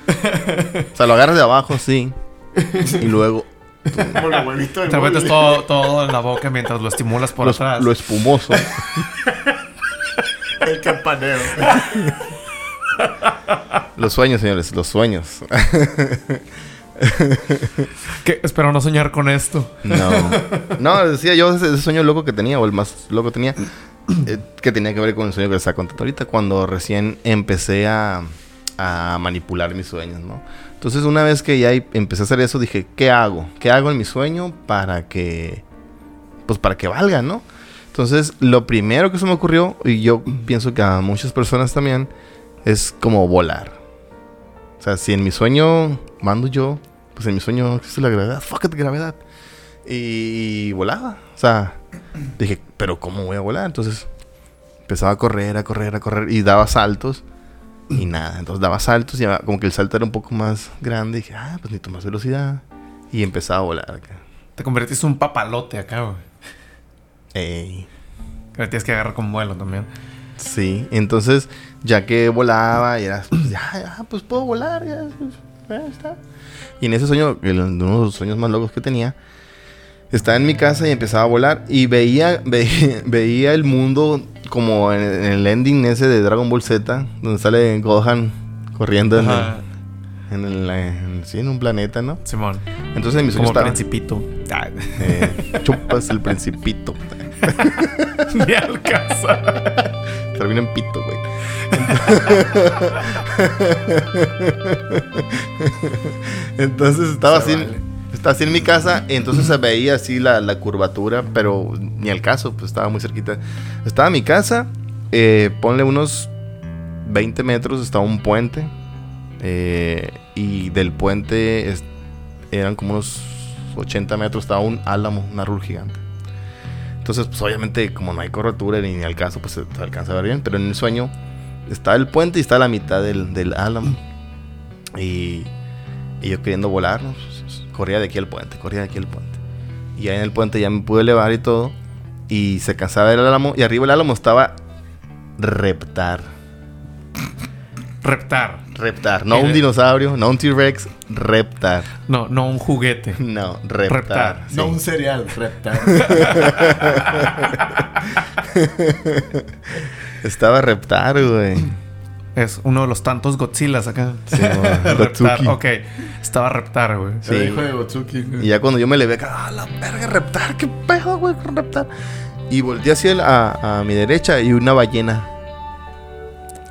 o sea, lo agarras de abajo, sí. Y luego Como el abuelito del Te metes todo en la boca mientras lo estimulas por lo, atrás. lo espumoso. El campaneo. los sueños, señores, los sueños. *laughs* Espero no soñar con esto. No. *laughs* No, decía yo ese, ese sueño loco que tenía, o el más loco que tenía, eh, que tenía que ver con el sueño que les estaba contando ahorita, cuando recién empecé a, a manipular mis sueños, ¿no? Entonces, una vez que ya empecé a hacer eso, dije, ¿qué hago? ¿Qué hago en mi sueño para que, pues para que valga, ¿no? Entonces, lo primero que se me ocurrió, y yo pienso que a muchas personas también, es como volar. O sea, si en mi sueño mando yo, pues en mi sueño existe la gravedad. Fuck it, gravedad. Y volaba. O sea, dije, pero ¿cómo voy a volar? Entonces empezaba a correr, a correr, a correr y daba saltos. Y nada, entonces daba saltos y como que el salto era un poco más grande. Y dije, ah, pues necesito más velocidad. Y empezaba a volar acá. Te convertiste en un papalote acá, güey. Ey. Que tienes que agarrar con vuelo también. Sí, entonces ya que volaba y era, pues, ya, ya, pues puedo volar, ya, está. Y en ese sueño, uno de los sueños más locos que tenía, estaba en mi casa y empezaba a volar y veía, *laughs* veía, veía el mundo como en, en el ending ese de Dragon Ball Z, donde sale Gohan corriendo en, el- en, el- en- sí, en un planeta, ¿no? Simón. Entonces en mi sueño Como el estaba... principito. Eh, chupas el principito. *laughs* Ni alcanza. Termina en pito, güey. entonces estaba así, vale. estaba así en mi casa, entonces se veía así la, la curvatura, pero ni al caso, pues estaba muy cerquita. Estaba en mi casa, eh, ponle unos 20 metros, estaba un puente, eh, y del puente es- eran como unos 80 metros, estaba un álamo, un árbol gigante. Entonces, pues obviamente, como no hay curvatura ni, ni al caso, pues se, se alcanza a ver bien. Pero en el sueño está el puente y está la mitad del, del álamo. Y, y yo queriendo volar, ¿no? Corría de aquí al puente, corría de aquí al puente. Y ahí en el puente ya me pude elevar y todo. Y se cansaba el álamo. Y arriba del álamo estaba Reptar. Reptar. Reptar. No Y un dinosaurio, no un T-Rex. Reptar. No, no un juguete. *laughs* No, Reptar. Reptar. sí. No un cereal, reptar. *laughs* Estaba Reptar, güey. Es uno de los tantos Godzillas acá. Sí, *laughs* Reptar. Ok. Estaba Reptar, güey. Sí. El hijo de Gotsuki. Y ya cuando yo me le ve acá, ¡ah, la verga, reptar! ¿Qué pedo, güey, con reptar? Y volteé hacia el- a, a mi derecha y una ballena.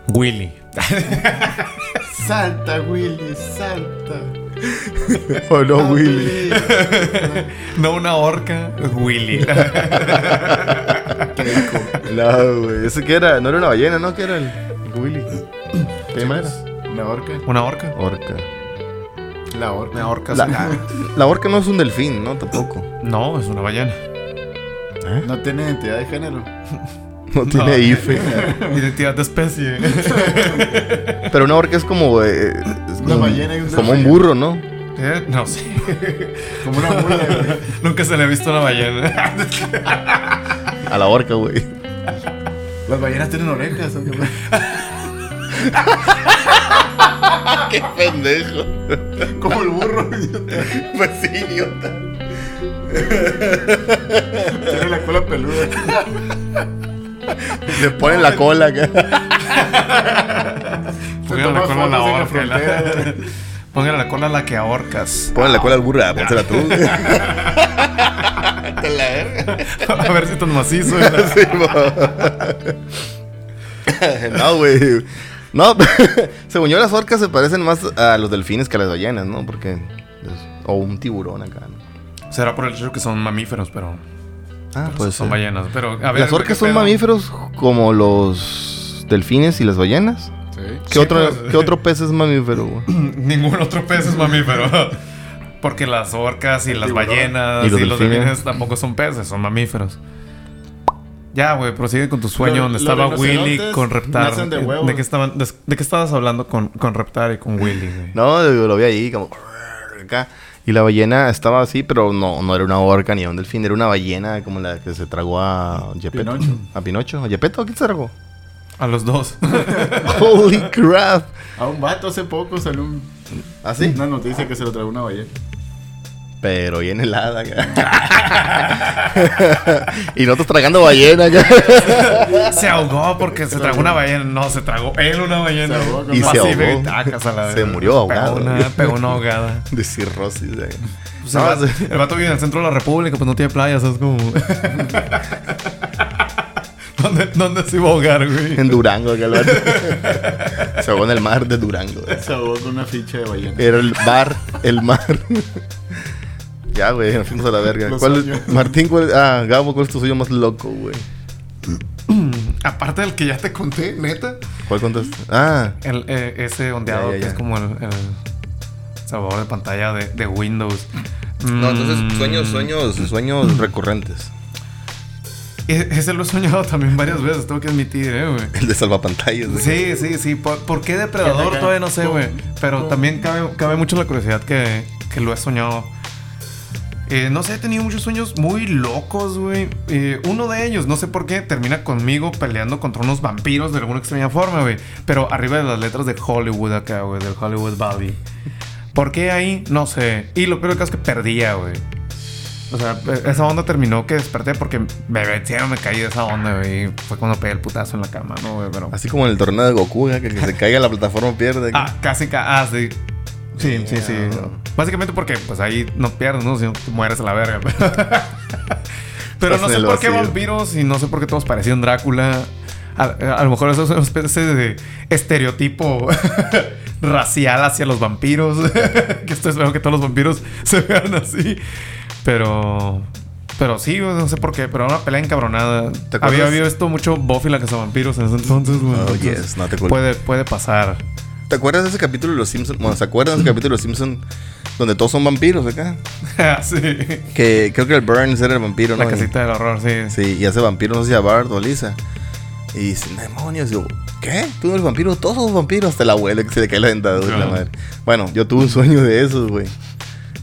Willy. *laughs* Salta, Willy, salta. ¿O no, Willy? *laughs* No una orca, Willy. *laughs* No, güey. ¿Ese qué era? No era una ballena, ¿no? ¿Qué era el Willy? *clears throat* ¿Qué más era? La orca. ¿Una orca? Orca. La orca. Una orca. La, sí. la orca no es un delfín, ¿no? Tampoco. No, es una ballena. No tiene identidad de género. No tiene No. IFE. *laughs* Identidad de especie. *laughs* Pero una orca es como... eh, es Una como- ballena y un Como un burro, ¿no? ¿Eh? No sé. *laughs* Como una mula, güey. Nunca se le ha visto una ballena. A la orca, güey. Las ballenas tienen orejas. ¿o qué? ¡Qué pendejo! Como el burro. Pues sí, idiota. Tiene la cola peluda. *laughs* Le ponen la cola acá. *laughs* Póngale la cola a la orca. la- la cola a la que ahorcas. Ponen la cola al burro, ah, pónsela tú. Te la verga. A ver si tan macizo. *laughs* No, güey. No, según yo las orcas se parecen más a los delfines que a las ballenas, ¿no? Porque... o un tiburón acá, ¿no? Será por el hecho que son mamíferos, pero Ah, pues son ballenas. Pero, a ver, Las orcas ¿qué son pedo? mamíferos como los delfines y las ballenas. Sí. ¿Qué, Sí, otro, pues. ¿qué otro pez es mamífero, güey? *laughs* Ningún otro pez es mamífero. *laughs* Porque las orcas y El las tiburón. ballenas Y y los los, delfines. tampoco son peces, son mamíferos. Ya, güey, prosigue con tu sueño Lo- donde estaba Willy con Reptar. de ¿De, huevos. qué estaban, de, de qué estabas hablando con, con Reptar y con Willy, güey? No, yo lo vi ahí como... Acá. Y la ballena estaba así, pero no, no era una orca ni un delfín. Era una ballena como la que se tragó a Gepetto. Pinocho. ¿A Pinocho? ¿A Gepetto? ¿A quién se tragó? A los dos. *laughs* ¡Holy crap! A un vato hace poco salió un- ¿Así? una noticia que se lo tragó una ballena. Pero bien helada. *laughs* y nosotros tragando ballena. acá. se ahogó porque se tragó una ballena. No, se tragó él una ballena. Se ahogó con Y se ahogó. tacas a la Se murió ahogado. Pegó una, pegó una ahogada. *laughs* De cirrosis. acá. Pues No, el, el vato vive en el centro de la República, pues no tiene playas, es como. *laughs* ¿Dónde, ¿Dónde se iba a ahogar, güey? En Durango. vato. Se ahogó en el mar de Durango. Se ahogó con una ficha de ballena. Era el bar, el mar. Ya, güey, nos fuimos a la verga. ¿Cuál es-. Martín, cuál, ah, Gabo, ¿cuál es tu sueño más loco, güey? *clears throat* Aparte del que ya te conté, neta. ¿Cuál contaste? Ah, El, eh, ese ondeado Ya, ya, que es como el, el sabor de pantalla de, de Windows. no, entonces Mm, sueños, sueños, sueños *clears throat* recurrentes. e- Ese lo he soñado también varias veces, tengo que admitir, eh, güey. El de salvapantallas. güey. Sí, sí, sí. ¿Por, por qué depredador? Todavía no sé, güey. Pero también cabe, cabe mucho la curiosidad que, que lo he soñado. Eh, no sé, he tenido muchos sueños muy locos, güey. Eh, uno de ellos, no sé por qué, termina conmigo peleando contra unos vampiros de alguna extraña forma, güey. Pero arriba de las letras de Hollywood acá, güey, del Hollywood Valley. ¿Por qué ahí? No sé. Y lo peor caso es que perdía, güey. O sea, e- esa onda terminó que desperté porque me vencieron, me caí de esa onda, güey. Fue cuando pegué el putazo en la cama, ¿no, güey? Pero... Así como en el torneo de Goku, ¿eh? que, que se *laughs* caiga la plataforma pierde. Ah, casi, ca- ah, sí. Sí, sí, sí. Básicamente porque pues ahí no pierdes, ¿no? Si no te mueres a la verga. *laughs* Pero no sé por qué vampiros y no sé por qué todos parecían Drácula. A, a lo mejor eso es una especie de estereotipo *laughs* racial hacia los vampiros. *laughs* que estoy esperando que todos los vampiros se vean así. Pero... Pero sí, no sé por qué, pero era una pelea encabronada. ¿Te? Había habido esto mucho Buffy la vampiros en ese entonces, güey. Oh, yes, no te puede, puede pasar. ¿Te acuerdas de ese capítulo de Los Simpsons? Bueno, ¿se acuerdan de ese *laughs* capítulo de Los Simpsons donde todos son vampiros acá? *laughs* sí. Que creo que el Burns era el vampiro, ¿no? La casita del horror, sí. Sí, y hace vampiro, no sé si a Bart o Lisa. Y dice, demonios, yo, ¿qué? ¿Tú eres vampiro? Todos somos vampiros. Hasta el abuelo que se le cae la dentadura, Ajá. la madre. Bueno, yo tuve un sueño de esos, güey.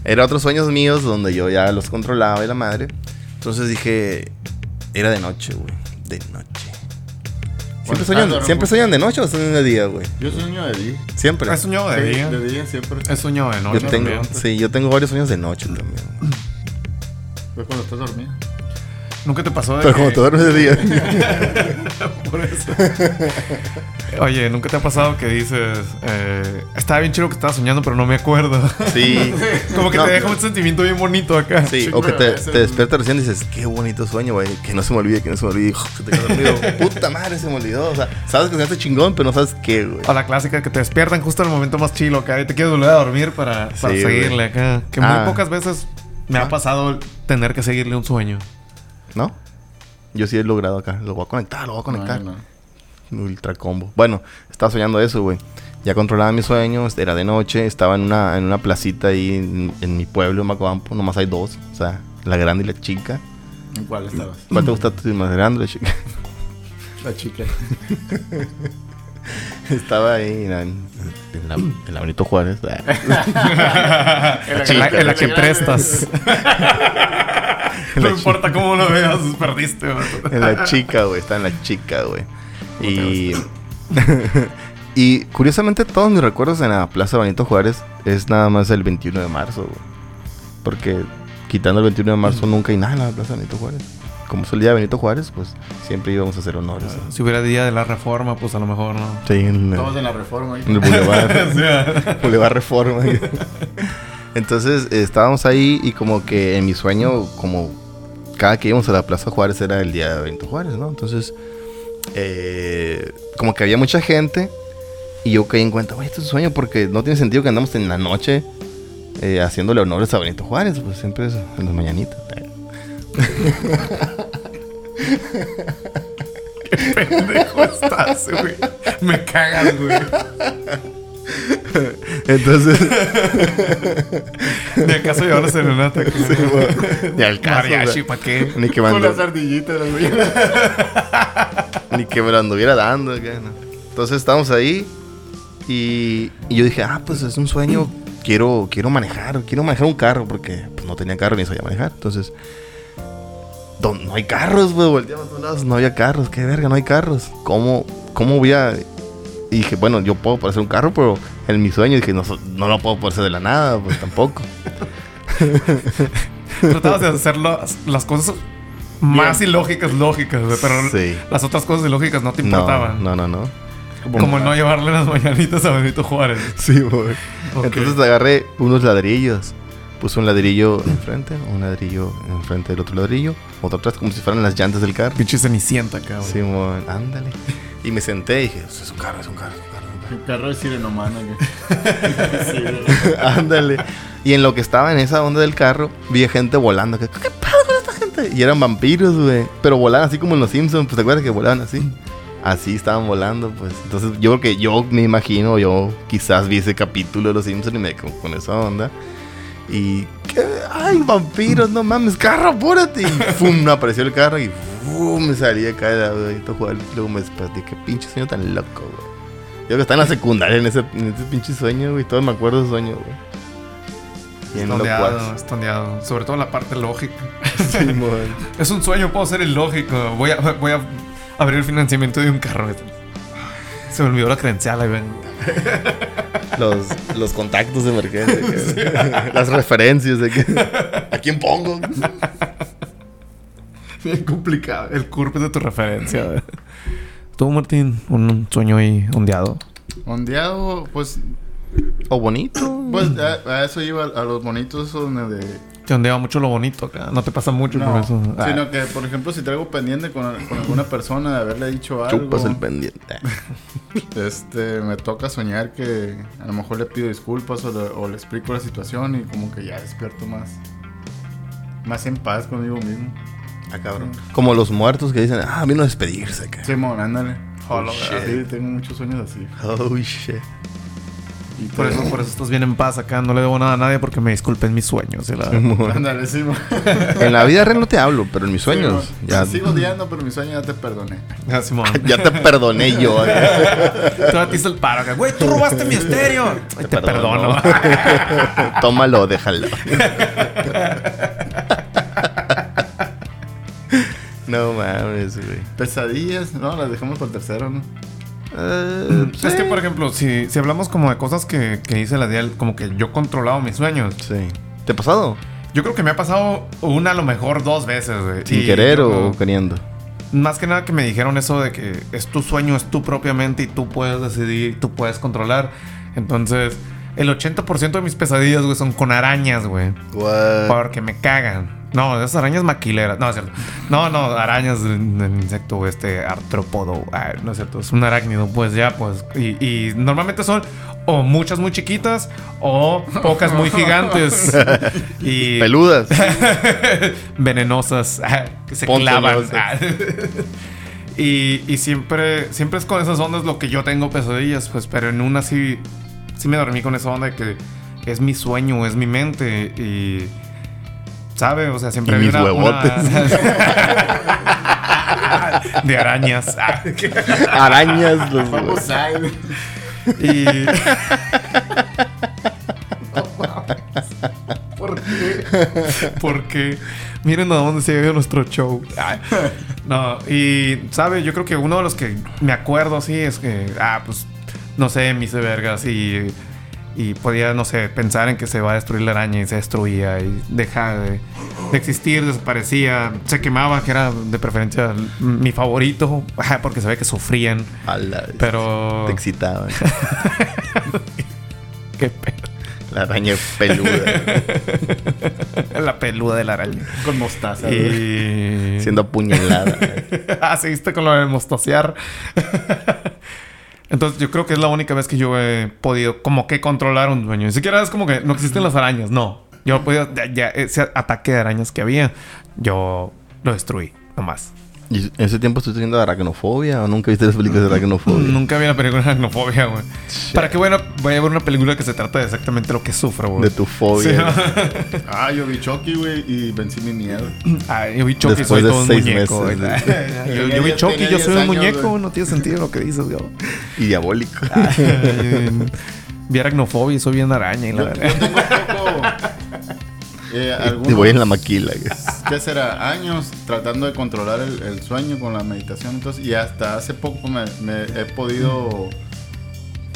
Era otros sueños míos donde yo ya los controlaba y la madre. Entonces dije, era de noche, güey. De noche. ¿Siempre, Bueno, sueñan, ah, ¿Siempre sueñan de noche o sueñan de día, güey? Yo sueño de día. Siempre. Es sueño de día. De día siempre. Es sueño de noche Yo tengo, sí, yo tengo varios sueños de noche también. Fue cuando estás dormido. Nunca te pasó de Pero que- como te duermes de día. *laughs* Por eso. Oye, ¿nunca te ha pasado que dices, eh, estaba bien chido que estaba soñando, pero no me acuerdo? Sí. *laughs* Como que No. te deja un sentimiento bien bonito acá. Sí, o que te, te despiertas recién y dices, qué bonito sueño, güey. Que no se me olvide, que no se me olvide. Se te queda dormido. *laughs* Puta madre, se me olvidó. O sea, sabes que se hace chingón, pero no sabes qué, güey. O la clásica que te despiertan justo en el momento más chilo acá y te quieres volver a dormir para, para Sí, seguirle güey. acá. Que Ah. muy pocas veces me Ah. ha pasado tener que seguirle un sueño. ¿No? Yo sí he logrado acá. Lo voy a conectar, lo voy a conectar. No, no. Ultra combo. Bueno, estaba soñando eso, güey. Ya controlaba mis sueños, era de noche, estaba en una, en una placita ahí en, en mi pueblo, en Macobampo. Nomás hay dos. O sea, la grande y la chica. ¿En cuál estabas? ¿Cuál te gusta más grande o la chica? La chica. *laughs* estaba ahí en, en la, en la Benito Juárez. *laughs* En la, chica, en la la que prestas. *laughs* *laughs* no importa cómo lo veas, perdiste. *laughs* En la chica, güey. Está en la chica, güey. Y... *laughs* y curiosamente todos mis recuerdos en la Plaza Benito Juárez es nada más el 21 de marzo, güey. Porque quitando el 21 de marzo nunca hay nada en la Plaza Benito Juárez. Como es el día de Benito Juárez, pues siempre íbamos a hacer honores. ¿no? Si hubiera día de la reforma, pues a lo mejor no. Sí, en Todos en la reforma. ahí. en el Boulevard. Boulevard Reforma. Entonces estábamos ahí y como que en mi sueño, como cada que íbamos a la Plaza Juárez era el día de Benito Juárez, ¿no? Entonces, eh, como que había mucha gente y yo caí en cuenta, güey, esto es un sueño porque no tiene sentido que andamos en la noche eh, haciéndole honores a Benito Juárez, pues siempre es en las mañanitas. pendejo estás, güey. Me cagas, güey. *laughs* Entonces, *laughs* Ni acaso llevar la serenata. aquí. ni al caso. Mariachi, ¿para qué? ni que, Con las ardillitas, *laughs* ni que me lo anduviera dando. Entonces estábamos ahí y, y yo dije, ah, pues es un sueño. Quiero, quiero manejar, quiero manejar un carro porque pues, no tenía carro ni sabía manejar. Entonces, "Don- no hay carros, güey. Volteaba a todos lados, no había carros. Qué verga, no hay carros. ¿Cómo, cómo voy a...? Y dije, bueno, yo puedo parecer un carro, pero en mi sueño dije, no, no lo puedo parecer de la nada, pues tampoco. *laughs* Tratabas de hacer las, las cosas más ilógicas, lógicas. Pero Sí. las otras cosas ilógicas no te importaban. no, no, no. Como no llevarle las mañanitas a Benito Juárez. Sí, güey. Entonces agarré unos ladrillos. Puse un ladrillo enfrente, un ladrillo enfrente del otro ladrillo, otro atrás, como si fueran las llantas del carro. Pinche cenicienta, cabrón. Sí, mon, ándale. Y me senté y dije, es un carro, es un carro, es un carro. es un El carro de sirenomana, güey. *laughs* Sí, güey. carro". ándale. Y en lo que estaba en esa onda del carro, vi gente volando. que, ¿Qué pedo con esta gente? Y eran vampiros, güey. Pero volaban así como en los Simpsons, pues te acuerdas que volaban así. Así estaban volando, pues. Entonces yo creo que yo me imagino, yo quizás vi ese capítulo de los Simpsons y me con, con esa onda. Y, ¿qué? ¡ay, vampiros! No mames, carro, apúrate. Y *laughs* ¡fum! apareció el carro y ¡fum! me salí acá de la. Luego me desperté. Qué pinche sueño tan loco, güey. Yo que estaba en la secundaria en ese, en ese pinche sueño, güey. Todo me acuerdo de sueño, güey. Estondeado, estondeado. Sobre todo la parte lógica. *laughs* Sí. Es un sueño, puedo ser ilógico. Voy a, voy a abrir el financiamiento de un carro. Se me olvidó la credencial, ahí ven. *laughs* los, los contactos de emergencia. que- *laughs* las referencias de que... ¿A quién pongo? Bien complicado. El curve de tu referencia. Tú, Martín, un sueño ahí ondeado. Ondeado, pues, O bonito. pues a, a eso iba, a los bonitos esos donde de... Te ondeaba mucho lo bonito acá. No te pasa mucho por No, eso. Ah. sino que, por ejemplo, si traigo pendiente con, con alguna persona de haberle dicho algo, Chupas el pendiente. *laughs* este, me toca soñar que a lo mejor le pido disculpas o le, o le explico la situación y como que ya despierto más, más en paz conmigo mismo. Ah, cabrón. Como los muertos que dicen, ah, vino a despedirse. que- Simón, ándale. Oh, Sí, tengo muchos sueños así. Oh, shit. Y Por eso, por eso estás bien en paz acá. No le debo nada a nadie porque me disculpen mis sueños. la- Ándale, Simón. En la vida real no te hablo, pero en mis sueños Simón. ya, Sigo odiando, pero mi sueño ya te perdoné. Ah, Simón. *laughs* ya te perdoné yo. Todavía te hizo el paro. Güey, tú robaste mi estéreo. *laughs* Ay, te perdono. perdono. *laughs* Tómalo, déjalo. No mames, güey. Pesadillas, no, las dejamos para el tercero, ¿no? Eh, Es que, por ejemplo, si, si hablamos como de cosas que, que dice la Dial, como que yo controlaba mis sueños. Sí. ¿Te ha pasado? Yo creo que me ha pasado una a lo mejor dos veces, güey. ¿Sin Y querer yo- o queriendo? Más que nada que me dijeron eso de que es tu sueño, es tu propiamente y tú puedes decidir, tú puedes controlar. Entonces, el 80% de mis pesadillas, güey, son con arañas, güey. What? Porque me cagan. No, esas arañas maquileras. No, es cierto. No, no, arañas de, de insecto, este, artrópodo. Ah, no es cierto. Es un arácnido, pues ya, pues. Y, y normalmente son o muchas muy chiquitas o pocas muy gigantes. *laughs* y Peludas. *laughs* venenosas ah, que se clavan. Ah. *laughs* y, y siempre, siempre es con esas ondas lo que yo tengo pesadillas, pues, pero en una sí, sí me dormí con esa onda de que es mi sueño, es mi mente y. ¿Sabe? O sea, siempre había mis una- huevotes. una- *laughs* de arañas. *laughs* Arañas. Los... Vamos a y. *laughs* ¿Por qué? Porque miren a dónde se ha ido nuestro show. Ay, No, y, ¿sabe? Yo creo que uno de los que me acuerdo así es que, ah, pues, no sé, me hice vergas y, y podía, no sé, pensar en que se va a destruir la araña y se destruía y deja de, de existir, desaparecía, se quemaba, que era de preferencia mi favorito, *laughs* porque se ve que sufrían, pero... Te excitaban. *laughs* Qué pedo. La araña peluda. *laughs* La peluda de la araña. Con mostaza. Y... siendo apuñalada. ah, seguiste con lo de mostacear. Entonces yo creo que es la única vez que yo he podido como que controlar un dueño. Ni siquiera es como que no existen las arañas, no. Yo podido, ya, ya ese ataque de arañas que había, yo lo destruí, nomás. ¿Y en ese tiempo estás teniendo aracnofobia o nunca viste las películas de aracnofobia? Nunca vi una película de aracnofobia, güey. ¿Para qué bueno, voy a ver una película que se trata de exactamente lo que sufro, güey? De tu fobia. Sí. *laughs* Ah, yo vi Chucky, güey, y vencí mi miedo. Ay, *clears throat* yo vi Chucky, Después soy de todo un seis muñeco. meses, güey. *laughs* yo, vi Chucky, yo soy un años, muñeco. güey. No tiene sentido lo que dices, güey. *laughs* Y diabólico. Ay, Vi aracnofobia y soy bien araña y la Yo, verdad. Tengo poco. Eh, voy en la maquila. ¿Qué será? Años tratando de controlar el, el sueño con la meditación. Entonces, y hasta hace poco me, me he podido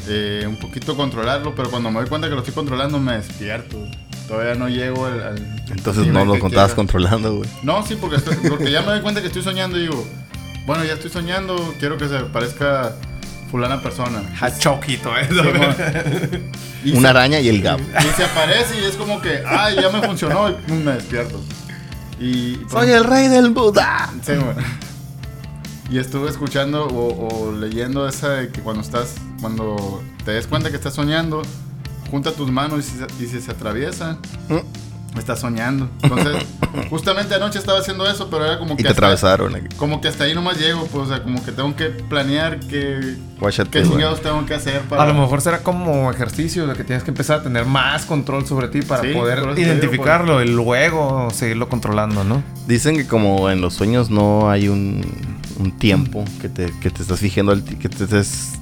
eh, un poquito controlarlo, pero cuando me doy cuenta que lo estoy controlando me despierto. Todavía no llego al... al Entonces no lo contabas controlando, güey. No, sí, porque, estoy- porque ya me doy cuenta que estoy soñando y digo, bueno, ya estoy soñando, quiero que se parezca fulana persona. Todo eso. *laughs* *laughs* Y Una se- araña y el gato. Y se aparece y es como que, ay, ya me funcionó y pum, me despierto. Y Soy el rey del Buda. Sí, güey. Y estuve escuchando o, o leyendo esa de que cuando estás, cuando te des cuenta que estás soñando, junta tus manos y si, se- y si se atraviesan, estás soñando. Entonces, *laughs* justamente anoche estaba haciendo eso, pero era como Y que te hasta- atravesaron. aquí. como que hasta ahí nomás llego, pues, o sea, como que tengo que planear qué, Guáchate, qué chingados tengo que hacer para... A lo mejor será como ejercicio de que tienes que empezar a tener más control sobre ti para Sí, poder te digo, identificarlo y luego seguirlo controlando, ¿no? Dicen que como en los sueños no hay un, un tiempo que te, que te estás fijando, que te estés,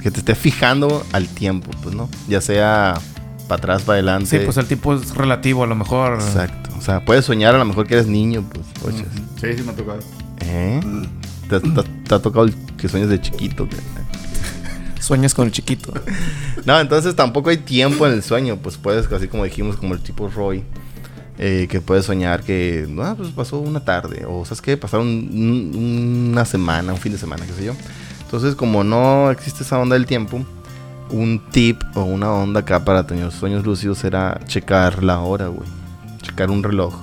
que te esté fijando al tiempo, pues, ¿no? Ya sea para atrás, para adelante. Sí, pues el tipo es relativo, a lo mejor. Exacto. O sea, puedes soñar a lo mejor que eres niño, pues. Sí, sí me ha tocado. ¿Eh? ¿Te, te- te ha tocado el que sueñas de chiquito? *laughs* Sueñas con el chiquito. *laughs* No, entonces tampoco hay tiempo en el sueño. Pues puedes, así como dijimos, como el tipo Roy, eh, que puedes soñar que, no, pues pasó una tarde, o sabes qué, pasaron un- un- una semana, un fin de semana, qué sé yo. Entonces, como no existe esa onda del tiempo, un tip o una onda acá para tener sueños lúcidos será checar la hora, güey. Checar un reloj.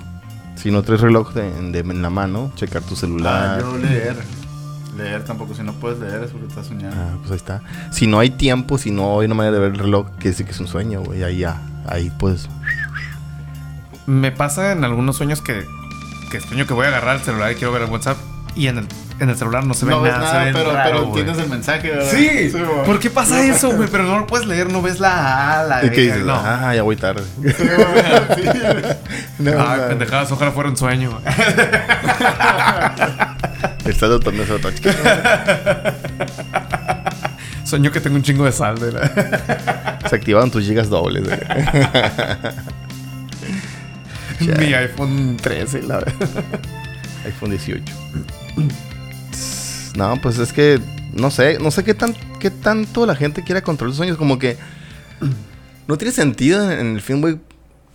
Si no traes reloj de- de- en la mano, checar tu Ah, celular. yo leer. Leer tampoco, si no puedes leer es porque estás soñando. Ah, pues ahí está. Si no hay tiempo, si no hay una manera de ver el reloj, que decir que es un sueño, güey. Ahí ya, ahí pues. Me pasa en algunos sueños que, que sueño que voy a agarrar el celular y quiero ver el WhatsApp y en el, en el celular no se ve no ves nada. nada, se ve pero, raro, pero entiendes el mensaje, ¿verdad? Sí, güey. ¿por qué pasa eso, güey? Pero no lo puedes leer, no ves la A, la ¿Y qué E, dices? No. Ah, ya voy tarde. Sí, sí. No, Ay, no. pendejadas, ojalá fuera un sueño. *laughs* Estás torneo otro chiquito. Sueño que tengo un chingo de saldo. *laughs* Se activaron tus gigas dobles, güey. Mi iPhone 13, la verdad. iPhone 18. No, pues es que no sé, no sé qué tan qué tanto la gente quiera controlar sus sueños, como que no tiene sentido en, en el film, güey,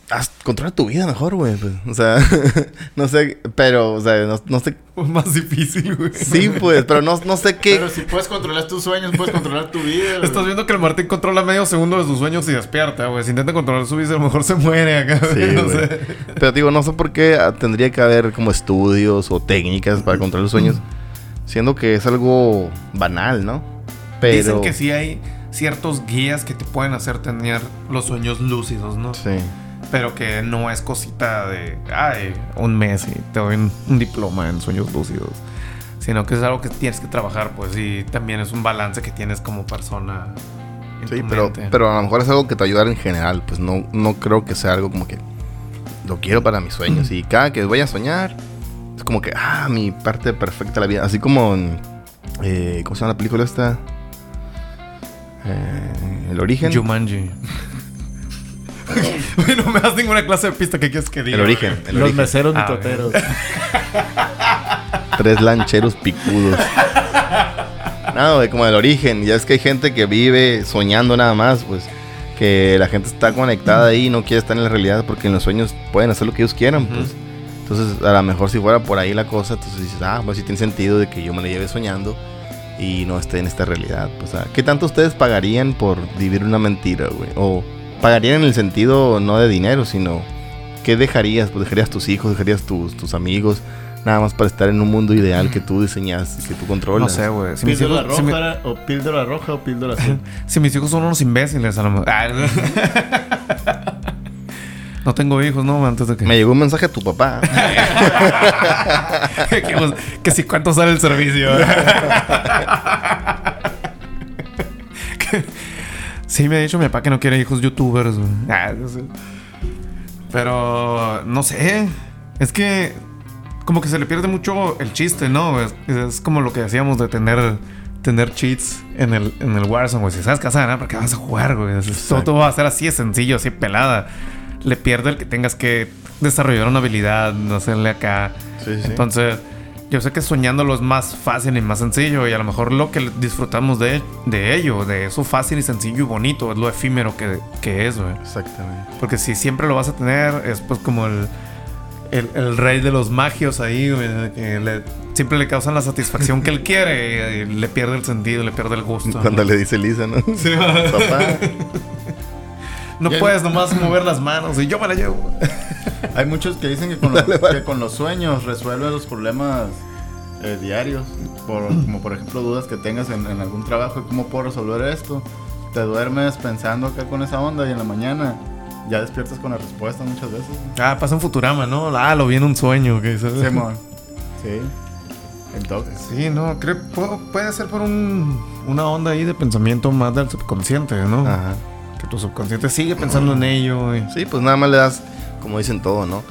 haz- controla tu vida mejor, güey. pues. O sea, *laughs* no sé, pero, o sea, no, no sé. Más difícil, güey. Sí, pues, pero no, no sé qué. Pero si puedes controlar tus sueños, puedes controlar tu vida. güey. Estás viendo que el Martín controla medio segundo de sus sueños y despierta, güey. Si intenta controlar su vida, a lo mejor se muere acá. Sí, *laughs* no güey. sé. Pero digo, no sé por qué ah, tendría que haber como estudios o técnicas para controlar los sueños. Siendo que es algo banal, ¿no? Pero. Dicen que sí hay ciertos guías que te pueden hacer tener los sueños lúcidos, ¿no? Sí. Pero que no es cosita de, ay, un mes y te doy un, un diploma en sueños lúcidos. Sino que es algo que tienes que trabajar, pues, y también es un balance que tienes como persona. en Sí, tu pero, mente. pero a lo mejor es algo que te ayuda en general. Pues no, no creo que sea algo como que lo quiero para mis sueños. Y cada que voy a soñar, es como que, ah, mi parte perfecta de la vida. Así como en, eh, ¿cómo se llama la película esta? Eh, el origen. Jumanji. *laughs* No me das ninguna clase de pista que quieres que diga. El origen. El Los origen. meseros Ah, mitoteros. *laughs* Tres lancheros picudos. No, güey, como el origen. Ya es que hay gente que vive soñando nada más, pues. Que la gente está conectada ahí y no quiere estar en la realidad porque en los sueños pueden hacer lo que ellos quieran, pues. Entonces, a lo mejor si fuera por ahí la cosa, entonces dices, ah, pues sí tiene sentido de que yo me la lleve soñando y no esté en esta realidad. Pues, ah, ¿qué tanto ustedes pagarían por vivir una mentira, güey? O pagarían en el sentido no de dinero, sino ¿qué dejarías? Pues dejarías tus hijos, dejarías tus, tus amigos, nada más para estar en un mundo ideal que tú diseñas, que tú No controlas. sé, güey. Si ¿Píldora hijos, si, mi- roja o píldora roja o píldora azul? *laughs* si mis hijos son unos imbéciles, a lo mejor. *laughs* No tengo hijos, ¿no? Antes de que. Me llegó un mensaje a tu papá. *laughs* que, pues, que si cuánto sale el servicio. *laughs* Que- sí, me ha dicho mi papá que no quiere hijos youtubers. Ah, no. Pero no sé. Es que como que se le pierde mucho el chiste, ¿no? Es, es como lo que decíamos de tener tener cheats en el, en el Warzone, güey. Si sabes a ganar, ¿para qué vas a jugar, güey? Todo va a ser así de sencillo, así pelada. Le pierde el que tengas que desarrollar una habilidad, hacerle acá. Sí, sí. Entonces, yo sé que soñándolo es más fácil y más sencillo. Y a lo mejor lo que disfrutamos de, de ello, de eso fácil y sencillo y bonito, es lo efímero que, que es, güey. Exactamente. Porque si siempre lo vas a tener, es pues como el, el, el rey de los magios ahí, güey, que le- siempre le causan la satisfacción que él *laughs* quiere y le pierde el sentido, le pierde el gusto. Cuando le dice Lisa, ¿no? Papá. *laughs* No Ya- puedes nomás mover las manos y yo me la llevo. *laughs* Hay muchos que dicen que con, *laughs* los, que con los sueños resuelve los problemas eh, diarios. Por, *clears throat* como por ejemplo dudas que tengas en, en algún trabajo. ¿Cómo puedo resolver esto? Te duermes pensando acá con esa onda y en la mañana ya despiertas con la respuesta muchas veces. Ah, pasa en Futurama, ¿no? Ah, lo vi en un sueño. Que Simón. *laughs* Sí. Entonces. Sí, no, creo pu- puede ser por un, una onda ahí de pensamiento más del subconsciente, ¿no? Ajá. Que tu subconsciente sigue pensando en ello. Sí, pues nada más le das, como dicen todo, ¿no?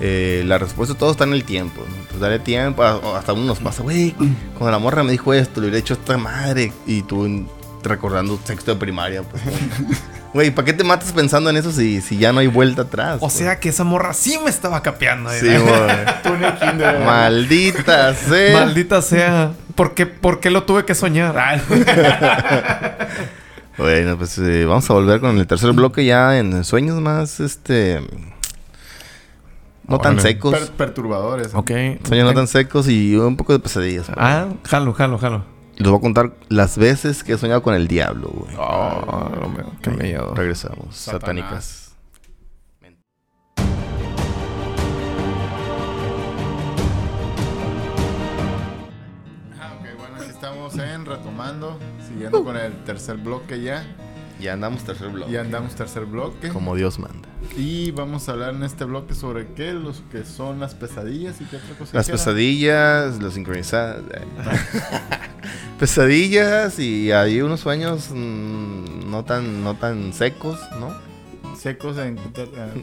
Eh, la respuesta todo está en el tiempo, ¿no? Pues dale tiempo, hasta uno nos pasa, güey, cuando la morra me dijo esto, le hubiera hecho esta madre, y tú recordando sexto de primaria, pues, *laughs* güey, ¿para qué te matas pensando en eso si, si ya no hay vuelta atrás? O sea que esa morra sí me estaba capeando. sí, ¿eh? güey. *laughs* Tú ni el kinder. maldita sea. Maldita sea. ¿Por qué, por qué lo tuve que soñar? *laughs* Bueno, pues eh, vamos a volver con el tercer bloque ya en sueños más, este, no tan secos, Per- perturbadores. ok. sueños no tan secos y un poco de pesadillas. güey. Ah, jalo, jalo, jalo. Les voy a contar las veces que he soñado con el diablo, güey. Oh, qué miedo. Regresamos. Satanás. Satánicas. Ah, ok, bueno, aquí estamos en retomando, siguiendo con el tercer bloque ya. Ya andamos tercer bloque. Ya andamos tercer bloque. Como Dios manda. Y vamos a hablar en este bloque sobre qué, los que son las pesadillas y qué otra cosa. Las pesadillas, las sincronizadas. eh. *laughs* pesadillas y hay unos sueños mm, no tan no tan secos, ¿no? Secos en...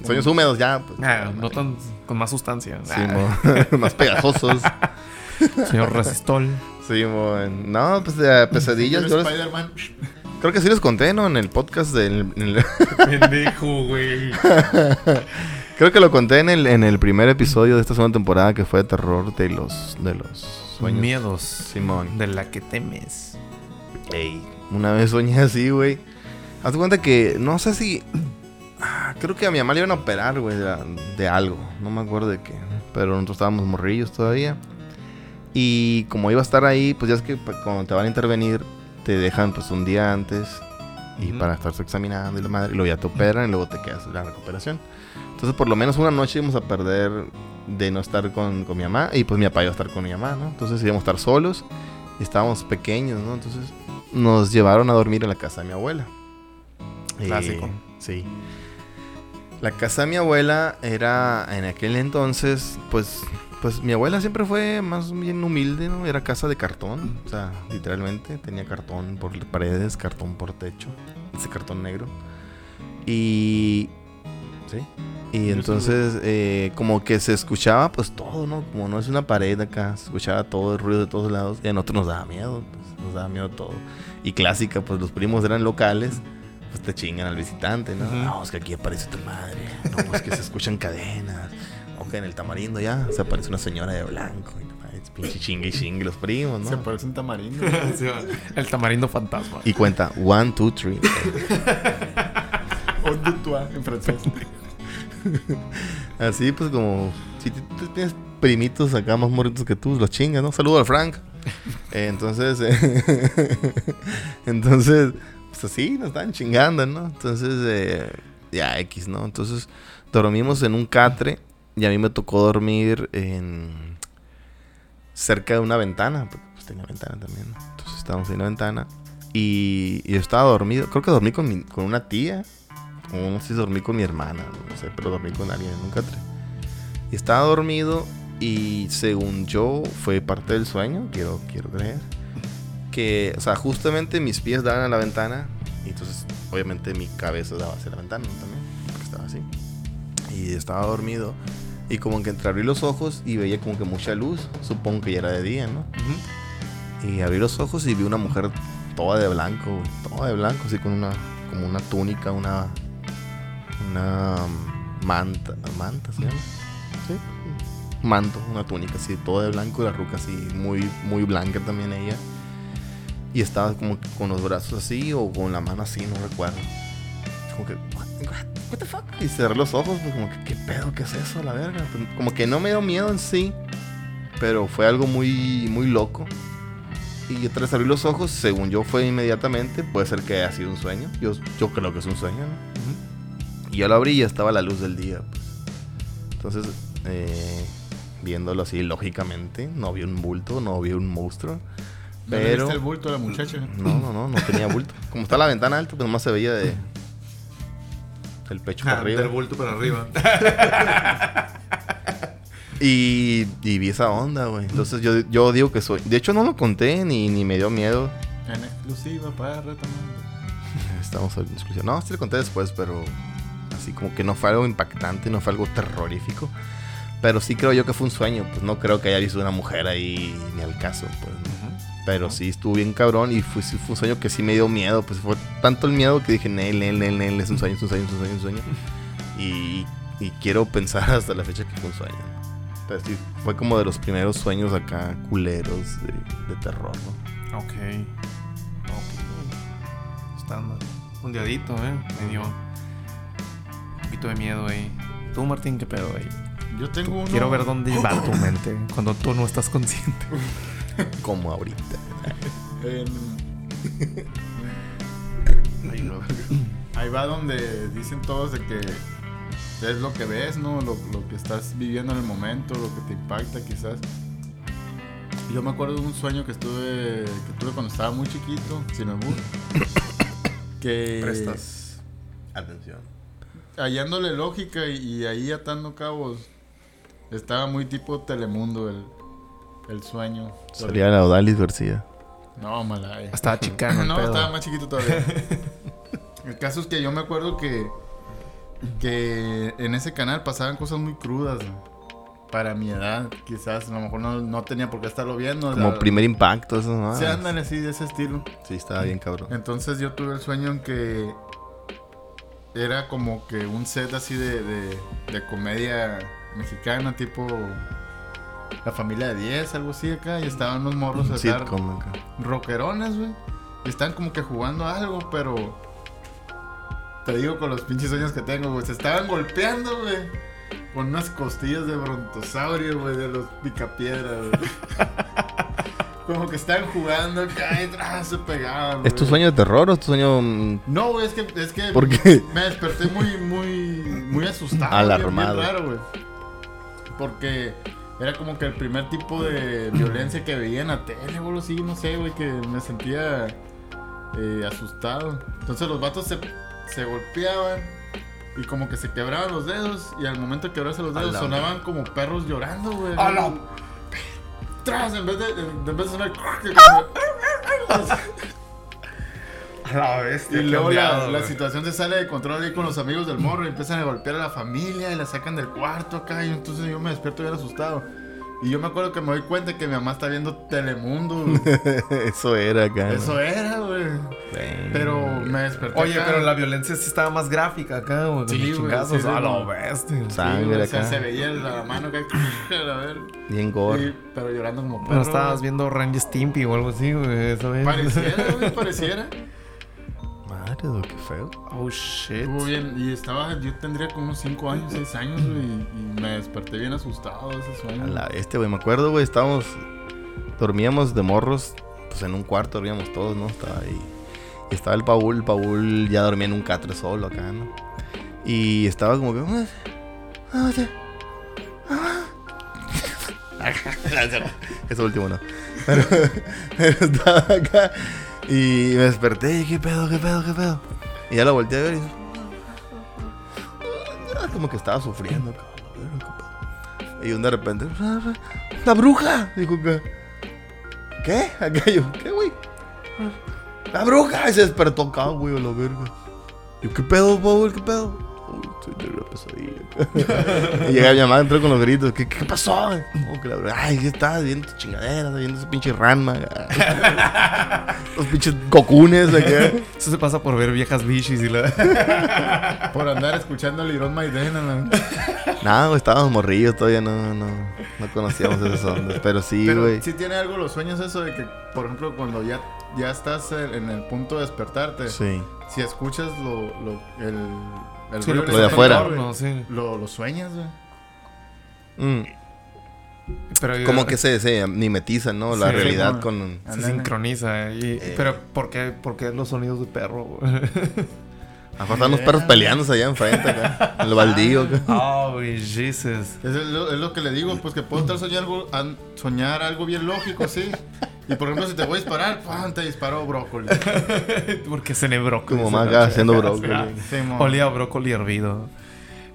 Sueños húmedos ya. Pues, Ah, no tan con más sustancia. Sí, Ah, *laughs* más pegajosos. *laughs* señor Resistol. Sí. No, pues eh, pesadillas. ¿Quieres yo les- creo que sí les conté, ¿no? En el podcast del... en el- *laughs* Pendejo, güey. Creo que lo conté en el, en el primer episodio de esta segunda temporada que fue de terror de los de los sueños. Miedos. Simón. De la que temes. Ey, una vez soñé así, güey. Haz de cuenta que no sé si ah, creo que a mi mamá le iban a operar, güey, de, de algo. No me acuerdo de qué. Pero nosotros estábamos morrillos todavía. Y como iba a estar ahí, pues ya es que pues, cuando te van a intervenir, te dejan pues un día antes. Y para estarse examinando y la madre. Y luego ya te operan y luego te quedas en la recuperación. Entonces por lo menos una noche íbamos a perder de no estar con, con mi mamá. Y pues mi papá iba a estar con mi mamá, ¿no? Entonces íbamos a estar solos. Y estábamos pequeños, ¿no? Entonces nos llevaron a dormir en la casa de mi abuela. Clásico. Eh, sí. La casa de mi abuela era en aquel entonces, pues, pues mi abuela siempre fue más bien humilde, ¿no? Era casa de cartón, o sea, literalmente tenía cartón por paredes, cartón por techo, ese cartón negro. Y, sí. Y entonces, eh, como que se escuchaba, pues todo, ¿no? Como no es una pared acá, se escuchaba todo el ruido de todos lados. Y a nosotros nos daba miedo, pues, nos daba miedo todo. Y clásica, pues los primos eran locales, pues te chingan al visitante, ¿no? Ujú. No, es que aquí aparece tu madre. No, pues que se escuchan cadenas. Que en el tamarindo ya se aparece una señora de blanco. Es pinche chingue y chingue los primos, ¿no? Se parece un tamarindo. *laughs* El tamarindo fantasma. Y cuenta, one, two, three. En francés. Así pues como si tienes primitos acá más morritos que tú, los chingas, ¿no? Saludo al Frank. Eh, entonces, eh, *laughs* entonces, pues así nos estaban chingando, ¿no? Entonces, eh, ya X, ¿no? Entonces, dormimos en un catre y a mí me tocó dormir en cerca de una ventana, pues tenía ventana también. Entonces estábamos en una ventana y, y yo estaba dormido, creo que dormí con, mi- con una tía, o no sé si dormí con mi hermana, no sé, pero dormí con alguien en un catre. Y estaba dormido y según yo fue parte del sueño, quiero, quiero creer. Que, o sea, justamente mis pies daban a la ventana y entonces obviamente mi cabeza daba hacia la ventana también, porque estaba así. Y estaba dormido y como que entreabrí los ojos y veía como que mucha luz, supongo que ya era de día, ¿no? Y abrí los ojos y vi una mujer toda de blanco, toda de blanco, así con una, como una túnica, una, una manta, manta se llama, sí, manto, una túnica así, toda de blanco y la ruca así, muy, muy blanca también ella. Y estaba como que con los brazos así o con la mano así, no recuerdo. Como que, what, what- the fuck? Y cerré los ojos, pues como que, ¿qué pedo? ¿Qué es eso? La verga. Pues, Como que no me dio miedo en sí, pero fue algo muy, muy loco. Y tras abrir los ojos, según yo fue inmediatamente, puede ser que haya sido un sueño. Yo, yo creo que es un sueño, ¿no? Y yo lo abrí y ya estaba la luz del día. pues. Entonces, eh, viéndolo así lógicamente, no vi un bulto, no vi un monstruo. ¿No le Pero... viste el bulto a la muchacha? No, no, no, no tenía bulto. *laughs* Como está la ventana alta, pues nomás se veía de... Del pecho para Ah, arriba. Del bulto para arriba. *laughs* Y, y vi esa onda, güey. Entonces yo, yo digo que soy... De hecho no lo conté ni, ni me dio miedo. En exclusiva para retomando. *laughs* Estamos en discusión. No, sí le conté después, pero así como que no fue algo impactante, no fue algo terrorífico. Pero sí creo yo que fue un sueño. Pues no creo que haya visto una mujer ahí ni al caso, pues. Pero sí estuvo bien cabrón y fue, fue un sueño que sí me dio miedo. Pues fue tanto el miedo que dije, Nel, Nel, Nel, Nel, es un sueño, es un sueño, es un sueño, es un sueño. *laughs* Y, y quiero pensar hasta la fecha que fue un sueño. Pero sí, fue como de los primeros sueños acá culeros de, de terror, ¿no? Ok. Ok. Estándar. Un diadito, ¿eh? Me dio un poquito de miedo ahí. Tú, Martín, ¿qué pedo ahí? Yo tengo uno. Quiero ver dónde va tu *laughs* mente cuando tú no estás consciente. *laughs* *laughs* Como ahorita. *laughs* en- Ahí va donde dicen todos de que es lo que ves, ¿no? Lo, lo que estás viviendo en el momento, lo que te impacta quizás. Yo me acuerdo de un sueño que estuve que tuve cuando estaba muy chiquito, sin albur. *coughs* que Prestas atención. hallándole lógica y, y ahí atando cabos. Estaba muy tipo Telemundo el, el sueño. Salía la Odalis García. No, mala. eh. Estaba *laughs* chicano No, pedo. estaba más chiquito todavía. *laughs* El caso es que yo me acuerdo que, que en ese canal pasaban cosas muy crudas. Para mi edad, quizás a lo mejor no, no tenía por qué estarlo viendo. Como primer impacto, eso, ¿no? Sí, ándale así, de ese estilo. Sí, estaba bien cabrón. Entonces yo tuve el sueño en que era como que un set así de, de, de comedia mexicana, tipo La familia de 10, algo así acá. Y estaban los morros acá, acá. rockerones, güey. Y están como que jugando algo, pero te digo con los pinches sueños que tengo, güey. Se estaban golpeando, güey. Con unas costillas de brontosaurio, güey, de los picapiedra, güey. *laughs* Como que estaban jugando acá y se pegaban. ¿Es tu güey. sueño de terror o es tu sueño mm, No, güey, es que, es que ¿Por qué? me desperté muy, muy, muy *laughs* asustado. Alarmado. Bien, bien raro, güey. Porque era como que el primer tipo de violencia que veía en la tele, güey, sí, no sé, güey, que me sentía eh, asustado. Entonces los vatos se, se golpeaban y como que se quebraban los dedos y al momento de quebrarse los dedos sonaban como perros llorando, güey. ¡A la- Tras, en vez de, en vez de sonar... *laughs* A *laughs* la bestia. Y luego la, la situación se sale de control ahí con los amigos del morro y empiezan a golpear a la familia y la sacan del cuarto acá y entonces yo me despierto bien asustado. Y yo me acuerdo que me doy cuenta que mi mamá está viendo Telemundo. *laughs* Eso era acá. Eso era, güey. Sí. Pero me desperté Oye, acá. pero la violencia sí estaba más gráfica acá, güey. con Sí, güey, chingazos. sí, sí, a la güey. bestia. Sí, Sangre güey, o sea, acá. se veía la mano acá. *laughs* A ver. Bien gore. Sí, pero llorando como perro. Pero estabas viendo Randy Stimpy o algo así, güey. Eso es. Pareciera, güey, pareciera. Madre, güey, qué feo. Oh, shit. Estuvo bien. Y estaba, yo tendría como unos 5 años, 6 años, güey. Y, me desperté bien asustado de ese sueño. A la este, güey, me acuerdo, güey, estábamos, dormíamos de morros, pues en un cuarto dormíamos todos, ¿no? Estaba ahí. Y estaba el Paul, el Paul ya dormía en un catre solo acá, ¿no? Y estaba como que... "Ah, oye, ah". Eso último no. Pero, *laughs* pero estaba acá y me desperté y ¿qué pedo, qué pedo, qué pedo? Y ya lo volteé a ver y... ah, Como que estaba sufriendo, cabrón. Y un de repente, ¡la bruja! Dijo ¿qué? ¿qué, güey? ¡La bruja! Y se despertó acá, güey, a la verga. Yo, ¿qué pedo, Paul? ¿Qué pedo? Una pesadilla. *laughs* y llega mi mamá, entró con los gritos. ¿Qué, qué pasó? Oh, que la Ay, ¿qué estás viendo tus chingaderas? Viendo ese pinche ranma. *laughs* los pinches cocunes acá. *laughs* Eso se pasa por ver viejas bichis y la. Por andar escuchando el Iron Maiden. No, güey, estábamos morrillos todavía, no, no, no conocíamos esas ondas. Pero sí, Pero güey. sí tiene algo los sueños eso de que, por ejemplo, cuando ya, ya estás en en el punto de despertarte, Sí. si escuchas lo, lo, el, el Sí, que Lo de afuera. Sí. lo, lo sueñas, güey. Mm, Pero yo- Como que se, se mimetizan, ¿no? La Sí, realidad con... se sincroniza. eh, Y, Eh. Pero ¿por qué, por qué los sonidos de perro? *laughs* Ajá, están los perros peleándose allá enfrente, acá. En el baldío. acá. *laughs* Oh, Jesus. Es lo, es lo que le digo, pues que puedo estar soñando algo, soñar algo bien lógico, sí. Y por ejemplo, si te voy a disparar, ¡pam! te disparo brócoli. *laughs* Porque cené brócoli. Como más haciendo *laughs* brócoli. Sí. Olía a brócoli hervido.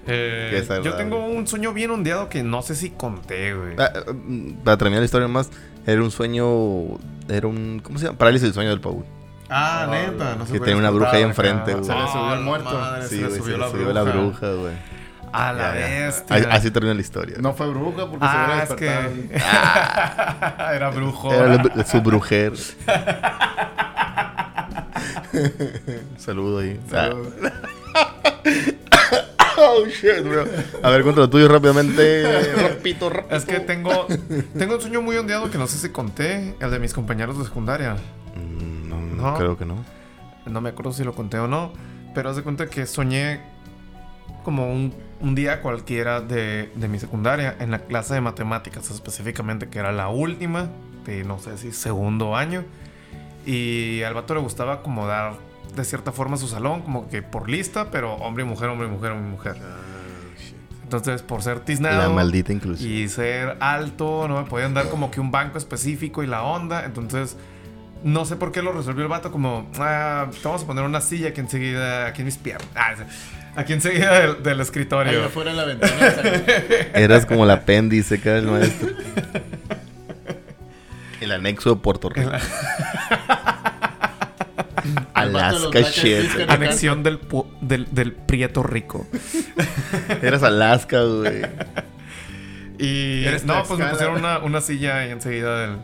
Eh, yo tengo un sueño bien ondeado que no sé si conté, güey. Ah, ah, mm, para terminar la historia más, era un sueño... Era un... ¿Cómo se llama? Parálisis del sueño del Paul. Ah, neta. No se Que tenía una bruja ahí enfrente, güey. Se le subió Ah, el muerto. madre, Sí, se le güey, subió se la le subió bruja. la bruja, güey. A la bestia. Así, así termina la historia. No fue bruja porque se hubiera Ah, es despertado. que... *laughs* Era brujo. Era su brujer. *laughs* Saludo ahí. Saludos. *laughs* Oh, shit, bro. A ver, cuéntalo tuyo rápidamente. Rapito, rapito. Es que tengo, tengo un sueño muy ondeado que no sé si conté, el de mis compañeros de secundaria. No. creo que no. No me acuerdo si lo conté o no, pero haz de cuenta que soñé como un, un día cualquiera de, de mi secundaria en la clase de matemáticas específicamente, que era la última de no sé si segundo año. Y al vato le gustaba acomodar de cierta forma su salón, como que por lista, pero hombre y mujer, hombre y mujer, hombre y mujer. Entonces, por ser tiznado La maldita inclusión. y ser alto, no me podían dar como que un banco específico y la onda. Entonces, no sé por qué lo resolvió el vato como, ah, te vamos a poner una silla aquí enseguida, aquí en mis piernas. Ah, aquí enseguida del, del Ahí escritorio. afuera en la ventana. *laughs* Eras como el apéndice acá del maestro. El anexo de Puerto Rico. El *laughs* Alaska shit. Anexión del, del, del Prieto Rico. *laughs* Eras Alaska, güey. Y Eres no, pues me pusieron una, una silla ahí enseguida del,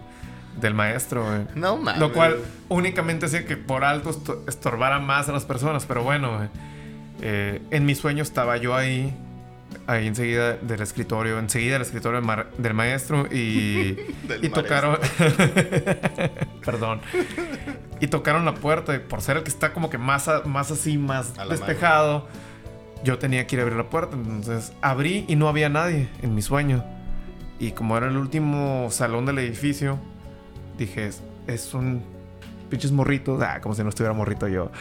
del maestro, güey. No mames. Lo cual únicamente hacía que por alto esto- estorbara más a las personas. Pero bueno, güey, eh, en mi sueño estaba yo ahí, ahí enseguida del escritorio, enseguida del escritorio del, mar- del maestro y, *laughs* Del y tocaron... *laughs* Perdón. Y tocaron la puerta. Y por ser el que está como que más, a- más así, más despejado, yo tenía que ir a abrir la puerta. Entonces abrí y no había nadie en mi sueño. Y como era el último salón del edificio, dije, es, es un pinches morritos. Ah, como si no estuviera morrito yo.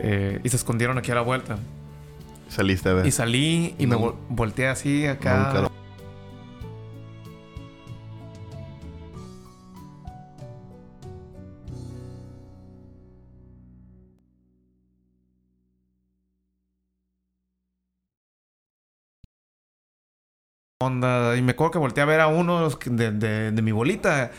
Eh, y se escondieron aquí a la vuelta. Saliste a ver. Y salí y me vol- volteé así acá. claro. onda. Y me acuerdo que volteé a ver a uno de- de mi bolita.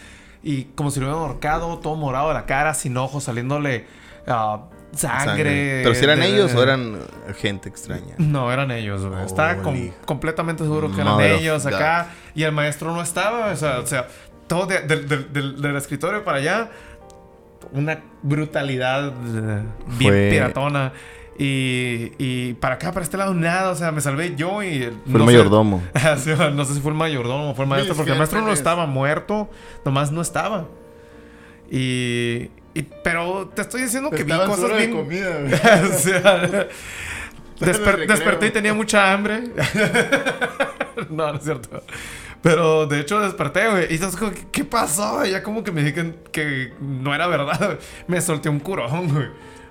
Y como si lo hubieran ahorcado, todo morado de la cara, sin ojos, saliéndole ah, sangre. Pero si eran de- ellos o eran gente extraña. No, eran ellos, güey. Estaba com- completamente seguro que eran ellos God. acá. Y el maestro no estaba. O sea, o sea todo de- de- de- del- escritorio para allá. Una brutalidad eh, bien Fue- piratona. Y, y para acá, para este lado, nada. O sea, me salvé yo y... Fue no el mayordomo. *laughs* No sé si fue el mayordomo o fue el maestro, porque el maestro no estaba muerto, nomás no estaba. Y, y- pero te estoy diciendo que vi cosas hora de bien. comida, *laughs* güey. o sea, *laughs* desper- desperté y tenía mucha hambre. no, no es cierto. Pero de hecho desperté, güey. Y entonces, como, ¿qué- ¿qué pasó? Ya como que me dijeron que no era verdad. Me solté un curón, güey.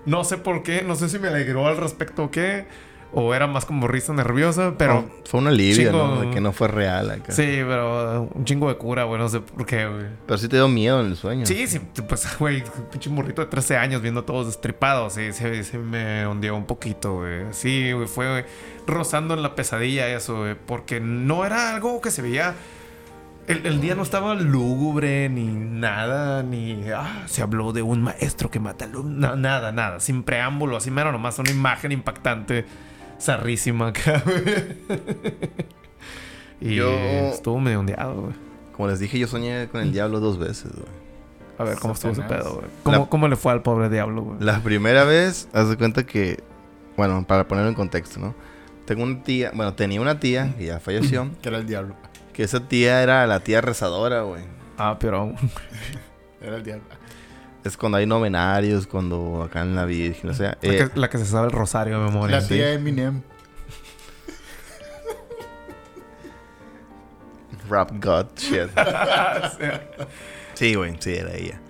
No sé por qué, no sé si me alegró al respecto o qué. O era más como risa nerviosa, pero. Fue un alivio, chingo- ¿no? De que no fue real acá. Sí, pero un chingo de cura, güey. No sé por qué, güey. Pero sí te dio miedo en el sueño. Sí, sí, pues, *laughs* güey, pinche morrito de 13 años viendo todos destripados. Sí, sí, sí me hundió un poquito, güey. Sí, güey, fue rozando en la pesadilla eso, güey. Porque no era algo que se veía. El, el día no estaba lúgubre, ni nada, ni. Ah, se habló de un maestro que mata alumnos. nada, nada. Sin preámbulo, así mero nomás. Una imagen impactante, zarrísima *laughs* acá, güey. Y Yo- estuvo medio ondeado, güey. Como les dije, yo soñé con el diablo dos veces, güey. A ver, ¿cómo estuvo ese pedo, güey? ¿Cómo, La- ¿Cómo le fue al pobre diablo, güey? La primera vez, haz de cuenta que, bueno, para ponerlo en contexto, ¿no? Tengo una tía, bueno, tenía una tía que ya falleció, Que era el diablo. Que esa tía era la tía rezadora, güey. Ah, pero... *laughs* Era el diablo. Es cuando hay novenarios, cuando acá en la Virgen, o sea. La, eh, que, la que se sabe el rosario de memoria. La sí. tía Eminem. *laughs* Rap God shit. *laughs* Sí, güey, sí, era ella.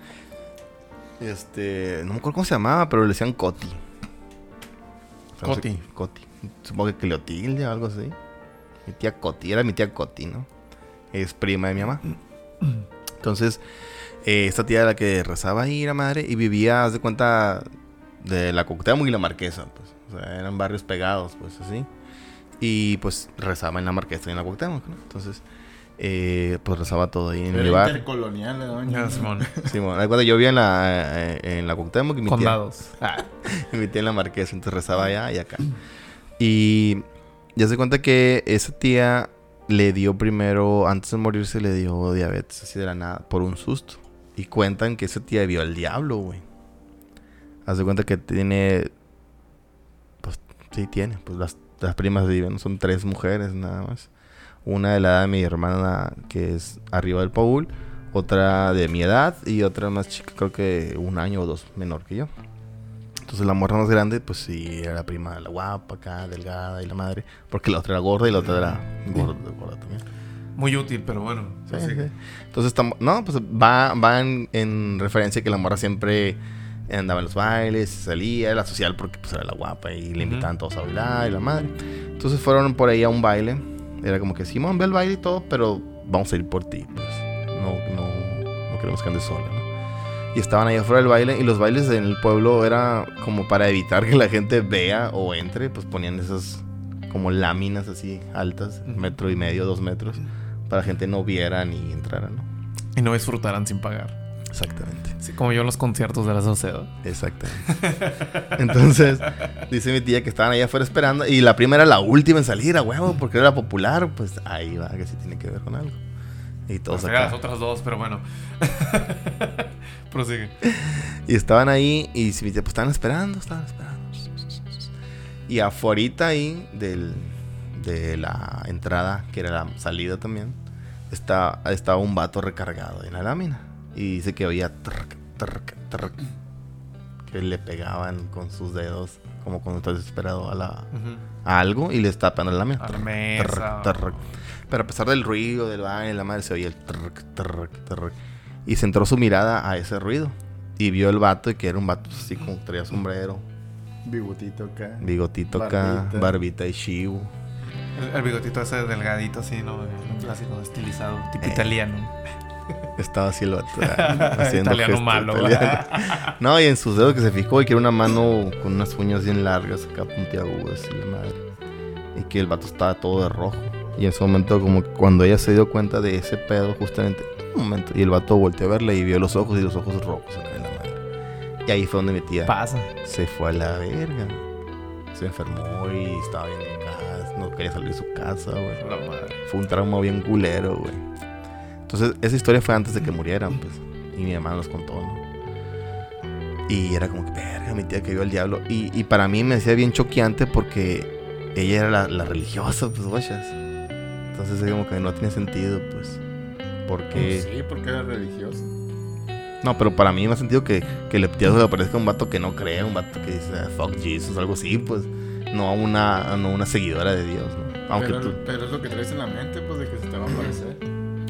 Este, no me acuerdo cómo se llamaba, pero le decían Coti. O sea, no sé- Coti. Coti. Supongo que Cleotilde o algo así. Mi tía Coti, era mi tía Coti, ¿no? Es prima de mi mamá. Entonces, eh, esta tía era la que rezaba ahí, la madre, y vivía, haz de cuenta, de la Cuauhtémoc y la Marquesa, pues. O sea, eran barrios pegados, pues, así. Y, pues, rezaba en la Marquesa y en la Cuauhtémoc, ¿no? Entonces, eh, pues, rezaba todo ahí en Era mi bar. intercolonial, la doña. Ya, Simón. Simón, cuando yo vivía en la, eh, en la Cuauhtémoc y mi tía, Condados. *laughs* Ah, y mi tía en la Marquesa, entonces rezaba allá y acá. Y ya se cuenta que esa tía le dio primero, antes de morirse, le dio diabetes, así de la nada, por un susto. Y cuentan que esa tía vio al diablo, güey. Haz de cuenta que tiene, pues sí tiene, pues las, las primas viven, son tres mujeres nada más. Una de la edad de mi hermana, que es arriba del Paul, otra de mi edad y otra más chica, creo que un año o dos menor que yo. Entonces la morra más grande, pues sí, era la prima, la guapa acá, delgada y la madre. Porque la otra era gorda y la otra era gorda, gorda también. muy útil, pero bueno. Sí, sí. Entonces, no, pues va, va en, en referencia que la morra siempre andaba en los bailes, salía, era social porque pues era la guapa y le invitaban todos a bailar y la madre. Entonces fueron por ahí a un baile. Era como que Simón ve el baile y todo, pero vamos a ir por ti, pues. No, no, no queremos que andes sola, ¿no? Y estaban ahí afuera del baile y los bailes en el pueblo era como para evitar que la gente vea o entre, pues ponían esas como láminas así altas, metro y medio, dos metros, para gente no viera ni entrara, ¿no? Y no disfrutarán sin pagar. Exactamente. Así como yo en los conciertos de la sociedad. Exactamente. Entonces, dice mi tía que estaban allá afuera esperando. Y la prima era la última en salir, a huevo, porque era popular. Pues ahí va, que sí tiene que ver con algo. Y todos Pues, las acá. otras dos, pero bueno. *laughs* Prosigue. Y estaban ahí. Y pues estaban esperando, estaban esperando. Y afuera ahí del, de la entrada, que era la salida también, está, estaba un vato recargado en la lámina. Y dice que oía. trrc, trrc, trrc. que le pegaban con sus dedos, como cuando estás desesperado a, la, a algo y les tapan a la mesa. A la mesa. Pero a pesar del ruido, del baile, la madre se oía el trrr, trrr, trrr. Y centró su mirada a ese ruido. Y vio el vato, y que era un vato así como traía sombrero, Bigotito acá. bigotito acá, Barbita. barbita y chivo. El, el bigotito ese delgadito así, ¿no? Clásico estilizado, tipo Eh. italiano. Estaba así el vato. *laughs* haciendo Italiano gestos malo. italianos. No, y en sus dedos que se fijó y que era una mano con unas uñas bien largas, acá puntiagudas y la madre. Y que el vato estaba todo de rojo. Y en ese momento, como que cuando ella se dio cuenta de ese pedo, justamente, un momento, y el vato volteó a verla y vio los ojos y los ojos rojos en la madre. Y ahí fue donde mi tía Pasa. se fue a la verga. Se enfermó y estaba bien en casa, no quería salir de su casa, güey. La madre. Fue un trauma bien culero, güey. Entonces, esa historia fue antes de que murieran, pues. Y mi mamá nos contó, ¿no? Y era como que, verga, mi tía que vio al diablo. Y, y para mí me hacía bien choqueante porque ella era la, la religiosa, pues, guachas. Entonces, es como que no tiene sentido, pues. Porque. Sí, porque era religioso. No, pero para mí me ha sentido que, que el se le aparezca un vato que no cree, un vato que dice, "Ah, fuck Jesus, algo así, pues. No una, no una seguidora de Dios, ¿no? Aunque pero, tú. pero es lo que traes en la mente, pues, de que se te va a aparecer.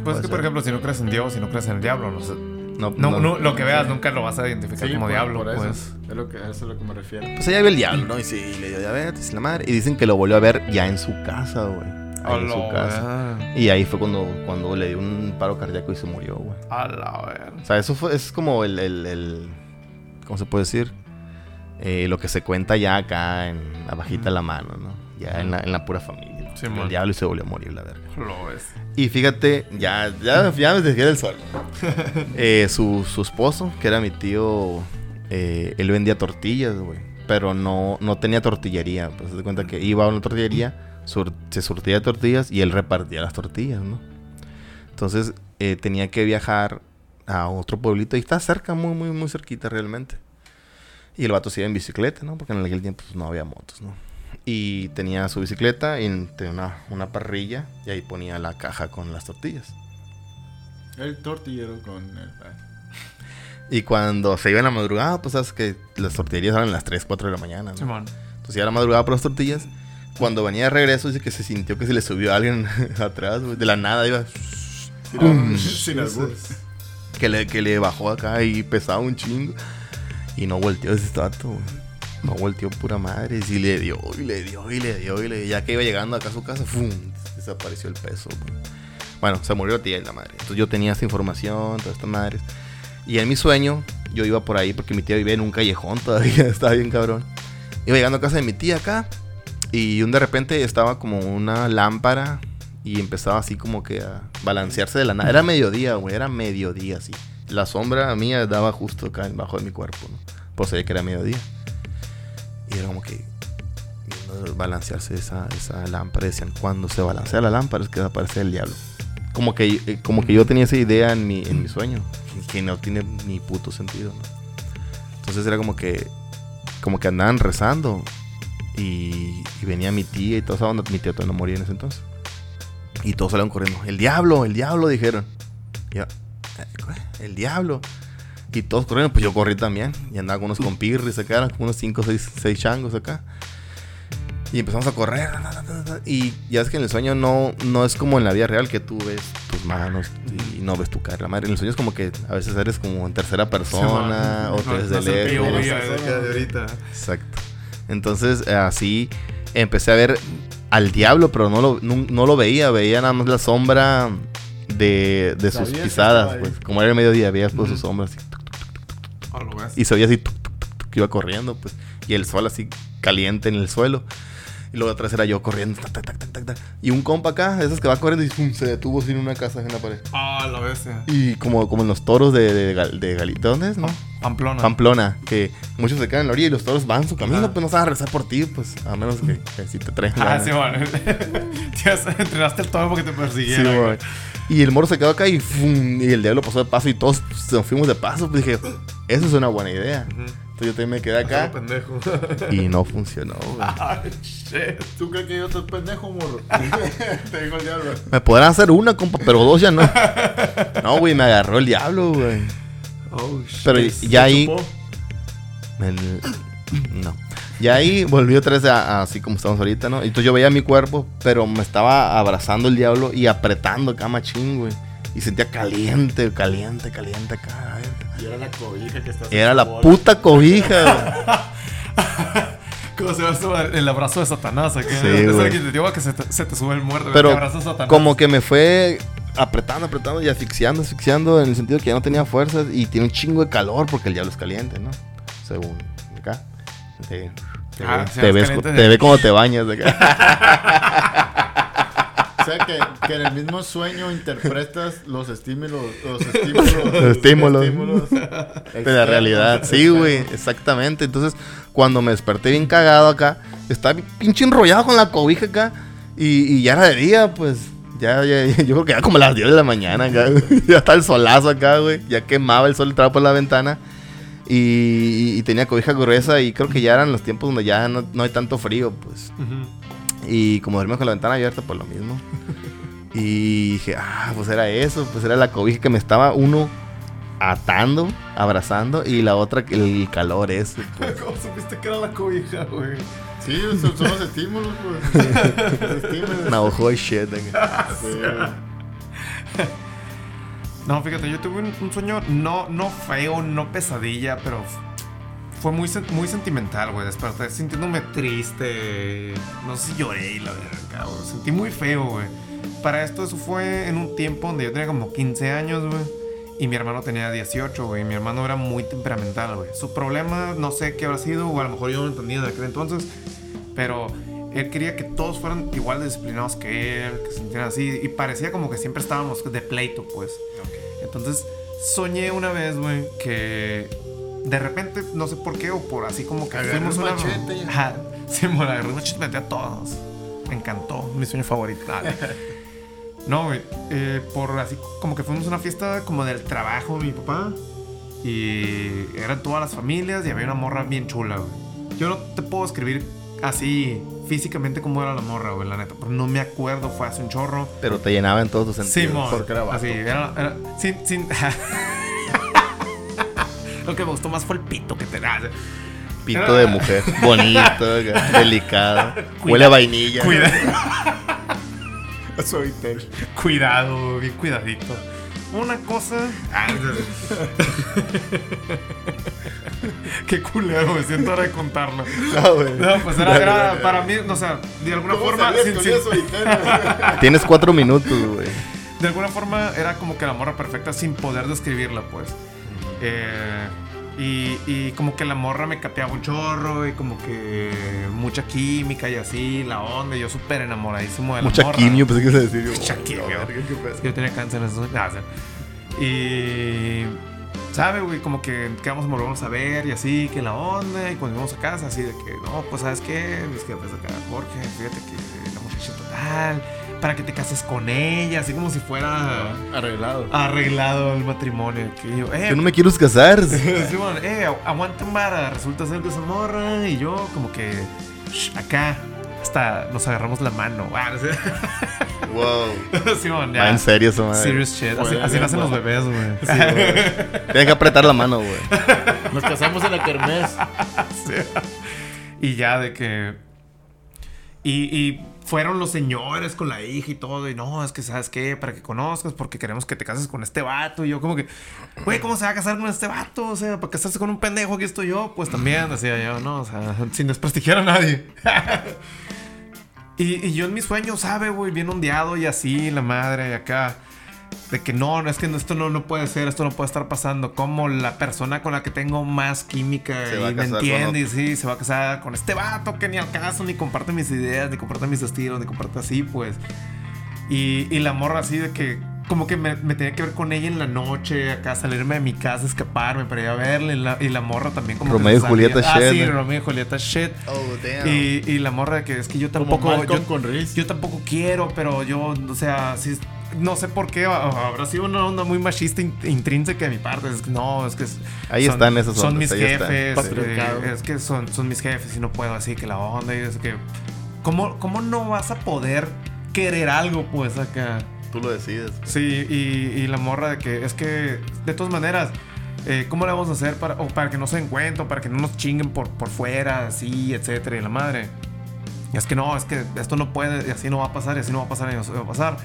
Pues es que, ser. por ejemplo, si no crees en Dios, si no crees en el diablo, no sé. No, No, no- no, lo que veas nunca lo vas a identificar Sí, como por- diablo, por eso. pues. Es lo que, a eso es a lo que me refiero. Pues ella vio el diablo, ¿no? Y sí, le dio diabetes y la madre. Y dicen que lo volvió a ver ya en su casa, güey. Ahí en su A casa. ver. Y ahí fue cuando, cuando le dio un paro cardíaco y se murió, güey. A la ver. O sea, eso fue, es como el, el, el- ¿cómo se puede decir? Eh, lo que se cuenta ya acá en la bajita de la mano, ¿no? Ya en la, en la pura familia. Sí, el diablo y se volvió a morir, la verga. Lo ves. Y fíjate, ya, ya, ya me desvié del sol. *laughs* Eh, su, su esposo, que era mi tío, eh, él vendía tortillas, güey. Pero no, no tenía tortillería. Pues se cuenta que iba a una tortillería, sur- se surtía de tortillas y él repartía las tortillas, ¿no? Entonces eh, tenía que viajar a otro pueblito y está cerca, muy, muy, muy cerquita realmente. Y el vato se iba en bicicleta, ¿no? Porque en aquel tiempo pues, no había motos, ¿no? Y tenía su bicicleta y tenía una, una parrilla y ahí ponía la caja con las tortillas. El tortillero con el... ah, *laughs* Y cuando se iba en la madrugada, pues sabes que las tortillerías eran a las 3, 4 de la mañana, ¿no? Simón. Entonces iba a la madrugada por las tortillas. Cuando venía de regreso, dice que se sintió que se le subió a alguien *laughs* atrás, güey. De la nada iba. *laughs* Sin albur. que, le, que le bajó acá y pesaba un chingo. Y no volteó ese vato, güey. No volteó pura madre. Y le dio, y le dio, y le dio, y le dio. Ya que iba llegando acá a su casa, ¡fum! Desapareció el peso, güey. Bueno, se murió la tía y la madre. Entonces yo tenía esta información, todas estas madres. Y en mi sueño, yo iba por ahí porque mi tía vivía en un callejón todavía, *laughs* estaba bien cabrón. Iba llegando a casa de mi tía acá. Y un de repente estaba como una lámpara y empezaba así como que a balancearse de la nada. Era mediodía, güey, era mediodía así. La sombra mía daba justo acá debajo de mi cuerpo, ¿no? Pues que era mediodía. Y era como que balancearse esa, esa lámpara. Decían, cuando se balancea la lámpara es que aparecer el diablo. Como que, eh, como que yo tenía esa idea en mi, en mi sueño, que no tiene ni puto sentido, ¿no? Entonces era como que, como que andaban rezando y, y venía mi tía y toda esa onda. Mi tía todavía no moría en ese entonces. Y todos salieron corriendo. El diablo, el diablo, dijeron. Yo, "Eh, ¿qué? el diablo. Y todos corrieron, pues yo corrí también. Y andaba con unos compirris acá, como unos 5 o 6 changos acá. Y empezamos a correr. Y ya es que en el sueño no, no es como en la vida real que tú ves tus manos y no ves tu cara. La madre, en el sueño es como que a veces eres como en tercera persona o te ves de lejos. Exacto. Entonces, eh, así empecé a ver al diablo, pero no lo, no, no lo veía, veía nada más la sombra de, de sus pisadas. Pues. Como era el mediodía, veías pues, Ujú. sus sombras así, tuc, y se veía así que iba corriendo, pues. Y el sol así caliente en el suelo. Y luego atrás era yo corriendo. Y un compa acá, esos que va corriendo y pum, se detuvo sin una casa en la pared. Ah, la bestia. Y como, como en los toros de, de, de Gali- ¿de dónde es, no? Pamplona. Pamplona, que muchos se quedan en la orilla y los toros van su camino, pues no se van a rezar por ti, pues a menos que, que si te traen. Ah, sí, bueno. *laughs* Entrenaste el toro porque te Sí, persiguieron. güey. Y el moro se quedó acá y, ¡fum! y el diablo pasó de paso y todos nos fuimos de paso. Pues dije, eso es una buena idea. Ujú. Entonces yo también me quedé acá pendejo. y no funcionó, güey. *laughs* Ay, shit. ¿Tú crees que yo soy pendejo, morro? *laughs* Te dijo el diablo. Me podrán hacer una, compa, pero dos ya no. No, güey, me agarró el diablo, güey. Oh, shit. Pero ¿Te ya ahí, chupó? No. Y ahí volvió otra vez a, a así como estamos ahorita, ¿no? Y entonces yo veía mi cuerpo, pero me estaba abrazando el diablo y apretando acá machín, güey. Y sentía caliente, caliente, caliente acá. Y era la cobija que estás Era la puta cobija. *laughs* ¿Cómo se esto? El abrazo de Satanás. acá. Sí, es que te digo que se te, se te sube el muerto. Pero como que me fue apretando, apretando y asfixiando, asfixiando en el sentido que ya no tenía fuerzas y tiene un chingo de calor porque el diablo es caliente, ¿no? Según acá. Te, te Ah, ve, sí, te es ves te ve como te bañas de acá. *laughs* O sea, que, que en el mismo sueño interpretas los estímulos. Los *laughs* estímulos. Los estímulos. estímulos de la realidad. Sí, güey, exactamente. Entonces, cuando me desperté bien cagado acá, estaba pinche enrollado con la cobija acá. Y, y ya era de día, pues. Ya, ya, ya, yo creo que ya como las 10 de la mañana acá, güey. *laughs* Ya está el solazo acá, güey. Ya quemaba el sol, entraba por la ventana. Y, y- y tenía cobija gruesa y creo que ya eran los tiempos donde ya no, no hay tanto frío, pues. Ujú. Y como dormía con la ventana abierta, pues lo mismo. *laughs* Y dije, ah, pues era eso, pues era la cobija que me estaba uno atando, abrazando, y la otra el calor ese. *laughs* pues. ¿Cómo supiste que era la cobija, güey? Sí, son, son los estímulos, pues. *laughs* Los estímulos. Una ojo de shit. Sí, güey. No, fíjate, yo tuve un, un sueño no, no feo, no pesadilla, pero fue muy, muy sentimental, güey. Desperté sintiéndome triste. No sé si lloré y la verga, güey. Sentí muy feo, güey. Para esto, eso fue en un tiempo donde yo tenía como 15 años, güey. Y mi hermano tenía 18, güey. Mi hermano era muy temperamental, güey. Su problema, no sé qué habrá sido, o a lo mejor yo no entendía de aquel entonces. Pero él quería que todos fueran igual de disciplinados que él, que se sintieran así. Y parecía como que siempre estábamos de pleito, pues. Entonces soñé una vez, güey, que de repente, no sé por qué, o por así como que Agarré fuimos un una. machete Ajá, sí, me agarré un machete y metí a todos. Me encantó, mi sueño favorito. Nada. *laughs* No, güey, eh, por así como que fuimos a una fiesta como del trabajo de mi papá. Y eran todas las familias y había una morra bien chula, güey. Yo no te puedo escribir así físicamente cómo era la morra, güey, la neta. Pero no me acuerdo, fue hace un chorro. Pero te llenaba en todos tus sentidos. Simón. porque era vato. Así, era, era- sin, sin. *laughs* Lo que me gustó más fue el pito que te da. Pito de mujer. *laughs* Bonito, delicado. Huele a vainilla. Cuida, *laughs* Suavitel. cuidado, bien cuidadito. Una cosa. Ah, *laughs* Qué culero, me siento ahora de contarlo. No, güey. No, pues era, era para mí, no, o sea, de alguna ¿Cómo forma. sin- sin-? Tienes cuatro minutos, güey. de alguna forma era como que la morra perfecta sin poder describirla, pues. Eh, y, y como que la morra me capeaba un chorro y como que mucha química y así, la onda. y yo súper enamoradísimo de la Mucha morra. quimio, pensé que ibas a decir. yo, Mucha quimio. Es que yo tenía cáncer en esos Y. ¿Sabe, güey? Como que quedamos a volvernos a ver y así, que la onda. Y cuando íbamos a casa, así de que, no, pues, ¿sabes qué? Mis jefes acá, Jorge, fíjate que la muchacha total, para que te cases con ella, así como si fuera Arreglado. arreglado el matrimonio. Que yo, eh, Yo no me quiero casar. *laughs* Sí, bueno, eh, agu- aguanten vara. Resulta ser que esa morra y yo, como que shh, acá, hasta nos agarramos la mano. *laughs* Ah. Wow. Sí, bueno, Va ya. en serio esa madre. Serious shit. Así, Fue así nacen los bebés, güey. Tienes *laughs* que apretar la mano, güey. Nos casamos en la kermés. Y ya de que. Y, fueron los señores con la hija y todo. Y no, es que, ¿sabes qué? Para que conozcas, porque queremos que te cases con este vato. Y yo, como que, güey, ¿cómo se va a casar con este vato? O sea, para casarse con un pendejo, aquí estoy yo. Pues también, decía yo, ¿no? O sea, *laughs* sin desprestigiar a nadie. *laughs* y, y yo en mis sueños, ¿sabe, güey? Bien ondeado y así, la madre, y acá. De que no, no es que esto no, no puede ser, esto no puede estar pasando. Como la persona con la que tengo más química Se y me entiende, y sí, se va a casar con este vato que ni al caso, ni comparte mis ideas, ni comparte mis estilos, ni comparte así, pues. Y, y la morra así de que, como que me, me tenía que ver con ella en la noche, acá salirme de mi casa, escaparme para ir a verle. Y la, y la morra también como Romeo y Julieta. Ah, shit, sí. Romeo y Julieta shit. Oh, damn. Y, y la morra de que es que yo Como tampoco. Malcolm Yo, con Reese. yo tampoco quiero, pero yo, o sea, sí, no sé por qué. a- Habrá sido una onda muy machista in- intrínseca de mi parte. Es que no, es que. Ahí están esas Son mis jefes. Eh, es que son, son mis jefes y no puedo así que la onda. Y es que. ¿Cómo, cómo no vas a poder querer algo, pues acá? Tú lo decides. Sí, y, y la morra de que es que, de todas maneras, eh, ¿cómo le vamos a hacer para, o para que no se den cuenta, o para que no nos chinguen por, por fuera, así, etcétera, y la madre? Y es que no, es que esto no puede, y así no va a pasar, y así no va a pasar, y así no va a pasar.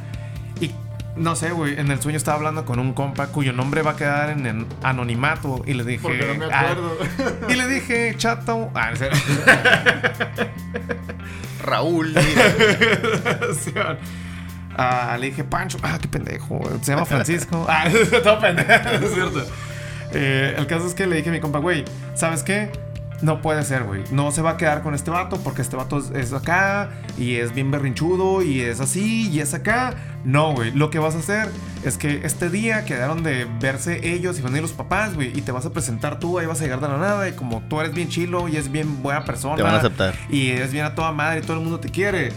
Y no sé, güey, en el sueño estaba hablando con un compa cuyo nombre va a quedar en, en anonimato, y le dije. Porque no me ah, acuerdo. *laughs* y le dije, chato. Ah, en serio. *laughs* Raúl. *laughs* Ah, le dije, Pancho, ah, qué pendejo. Se llama Francisco. ah, todo pendejo, es cierto. Eh, el caso es que le dije a mi compa, güey, ¿sabes qué? No puede ser, güey. No se va a quedar con este vato porque este vato es, es acá y es bien berrinchudo y es así y es acá. No, güey. Lo que vas a hacer es que este día quedaron de verse ellos y van a ir los papás, güey. Y te vas a presentar tú, ahí vas a llegar de la nada. Y como tú eres bien chilo y es bien buena persona. Te van a aceptar. Y eres bien a toda madre y todo el mundo te quiere.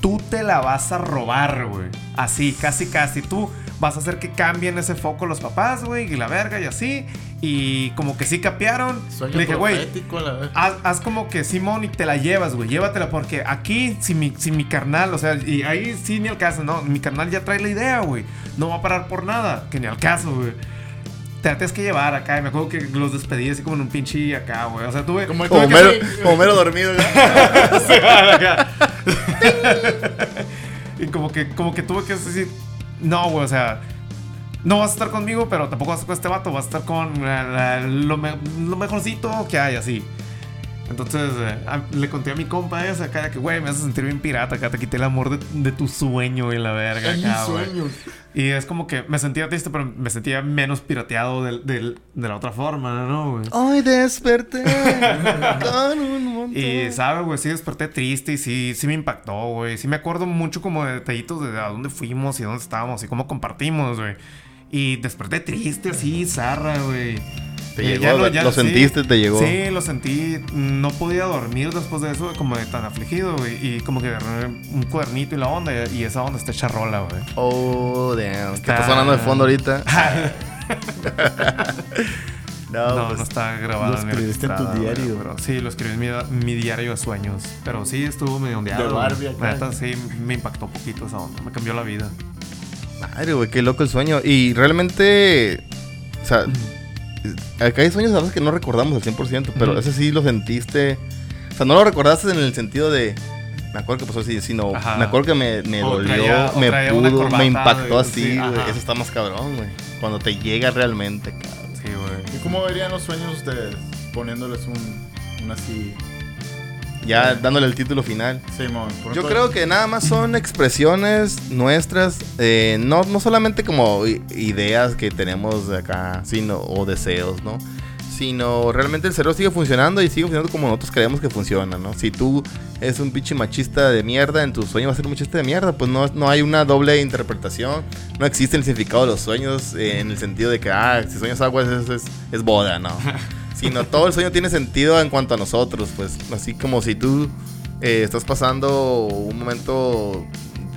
Tú te la vas a robar, güey. Así, casi, casi. Tú vas a hacer que cambien ese foco los papás, güey. Y la verga y así. Y como que sí capearon. Sueño Le dije, güey, haz, haz como que Simón y te la llevas, güey. Llévatela porque aquí, si mi, si mi carnal, o sea, y ahí sí ni al caso, no. Mi carnal ya trae la idea, güey. No va a parar por nada, que ni al caso, güey. Te la tienes que llevar acá. Y me acuerdo que los despedí así como en un pinche acá, güey. O sea, tuve. Como que mero dormido. *laughs* *laughs* y como que, como que tuve que decir, no, güey, o sea, no vas a estar conmigo, pero tampoco vas a estar con este vato, vas a estar con lo mejorcito que hay, así. Entonces eh, a- le conté a mi compa esa acá de que, güey, me hace sentir bien pirata, acá te quité el amor de, de tu sueño y la verga. Acá, güey. sueños. Y es como que me sentía triste, pero me sentía menos pirateado del- del- de, la otra forma, ¿no, güey? Hoy desperté *laughs* con un montón. Y, ¿sabes, güey? Sí desperté triste y sí, sí me impactó, güey. Sí me acuerdo mucho como de detallitos de a dónde fuimos y dónde estábamos y cómo compartimos, güey. Y desperté triste así, zarra, güey. Te Eh, llegó, ya lo, ya lo sí. sentiste, te llegó. Sí, lo sentí. No podía dormir después de eso, como de tan afligido, güey. Y como que agarré un cuadernito y la onda, y esa onda está hecha rola, güey. Oh, damn. ¿Qué Está- sonando de fondo ahorita? *laughs* no, No, pues, no está grabado lo escribiste en tu güey, diario. pero sí, lo escribí en mi, mi diario de sueños. Pero sí estuvo medio ondeado. De. Barbie acá. Neta, sí, me impactó poquito esa onda. Me cambió la vida. Madre, güey, qué loco el sueño. Y realmente, o sea, acá hay sueños a veces que no recordamos al 100%, pero Ujú. ese sí lo sentiste. O sea, no lo recordaste en el sentido de. Me acuerdo que pasó así, sino. Ajá. Me acuerdo que me, me dolió, traía- me pudo, corbata me impactó así, sí, güey. ajá. Eso está más cabrón, güey. Cuando te llega realmente, cabrón. Sí, güey. ¿Y cómo verían los sueños ustedes? Poniéndoles un, un así. Ya dándole el título final. Simón. Yo creo que nada más son expresiones nuestras, eh, no, no solamente como ideas que tenemos acá, sino, o deseos, ¿no? Sino realmente el cerebro sigue funcionando y sigue funcionando como nosotros creemos que funciona, ¿no? Si tú eres un pinche machista de mierda, en tu sueño va a ser un machista de mierda, pues no, no hay una doble interpretación, no existe el significado de los sueños eh, en el sentido de que, ah, si sueñas agua es, es, es boda, ¿no? *laughs* Sino todo el sueño tiene sentido en cuanto a nosotros, pues así como si tú eh, estás pasando un momento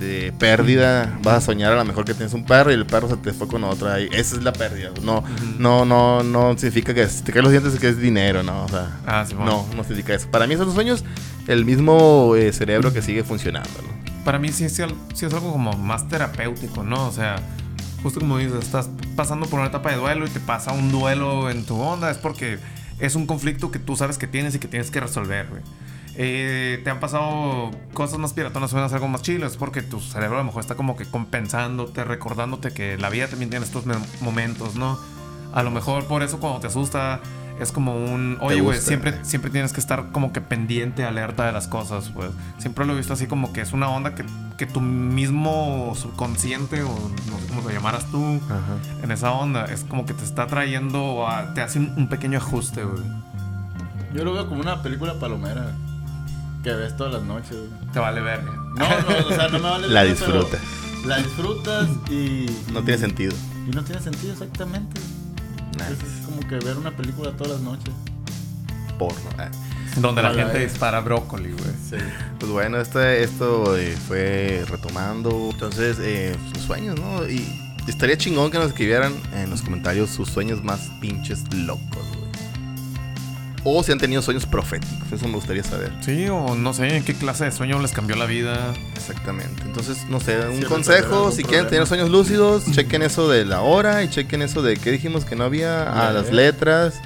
de pérdida, vas a soñar a lo mejor que tienes un perro y el perro se te fue con otra y esa es la pérdida. No, no, no, no significa que te caen los dientes es que es dinero, no, o sea, Ah, sí, no, no significa eso. Para mí esos sueños, el mismo eh, cerebro que sigue funcionando, ¿no? Para mí sí, sí, sí es algo como más terapéutico, ¿no? O sea, justo como dices, estás pasando por una etapa de duelo y te pasa un duelo en tu onda, es porque es un conflicto que tú sabes que tienes y que tienes que resolver, güey. Eh, te han pasado cosas más piratonas, suenas algo más chilas, porque tu cerebro a lo mejor está como que compensándote, recordándote que la vida también tiene estos me- momentos, ¿no? A lo mejor por eso cuando te asusta es como un, oye, güey, siempre, siempre tienes que estar como que pendiente, alerta de las cosas, pues. Siempre lo he visto así como que es una onda que, que tu mismo subconsciente, o no sé cómo lo llamaras tú, en esa onda, es como que te está trayendo, a- te hace un, un pequeño ajuste, güey. Yo lo veo como una película palomera. Que ves todas las noches. güey. Te vale verga. No, no, o sea, no me vale *laughs* La disfrutas. La disfrutas y. No tiene sentido. Y no tiene sentido exactamente. Como que ver una película todas las noches. Porno. ah. Donde la gente dispara brócoli, güey. Sí. Pues bueno, este, esto eh, fue retomando. Entonces, eh, sus sueños, ¿no? Y estaría chingón que nos escribieran en los comentarios sus sueños más pinches locos, güey. O si han tenido sueños proféticos. Eso me gustaría saber. Sí, o no sé, en qué clase de sueño les cambió la vida. Exactamente. Entonces, no sé, un consejo. Si quieren problema. tener sueños lúcidos, chequen eso de la hora y chequen eso de qué dijimos que no había. A las letras.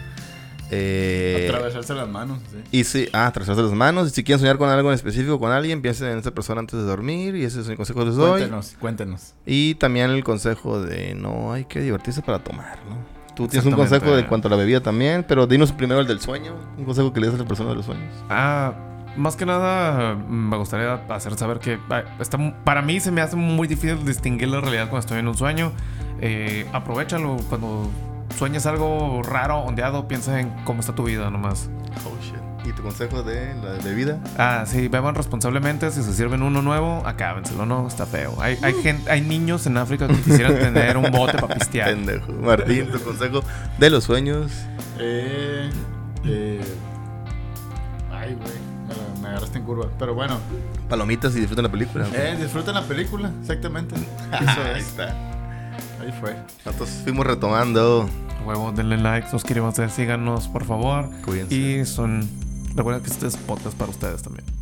Eh, Atravesarse las manos, sí. y si, ah, atravesarse las manos. Y si quieren soñar con algo en específico con alguien, piensen en esa persona antes de dormir. Y ese es el consejo que les doy. Cuéntenos, cuéntenos. Y también el consejo de no hay que divertirse para tomar, ¿no? Tú tienes un consejo de cuanto a la bebida también, pero dinos primero el del sueño. Un consejo que le das a la persona de los sueños. Ah, más que nada, mm, me gustaría hacer saber que está, para mí se me hace muy difícil distinguir la realidad cuando estoy en un sueño. Eh, aprovechalo cuando sueñes algo raro, ondeado, piensa en cómo está tu vida nomás. Oh shit. ¿Y tu consejo de la bebida? Ah, sí, beban responsablemente. Si se sirven uno nuevo, acábenselo, no, está feo. Hay, hay, gente, hay niños en África que quisieran tener un bote para pistear. Pendejo. Martín, tu consejo de los sueños. Eh, eh, ay, güey. Me, agarraste en curva. Pero bueno, Palomitas y disfruten la película. eh, disfruten la película, exactamente. *laughs* Eso Ahí es. está. Ahí fue. Nosotros fuimos retomando. Huevo, denle like, suscríbanse, síganos, por favor. Cuídense. Y son. Recuerden que este es podcast para ustedes también.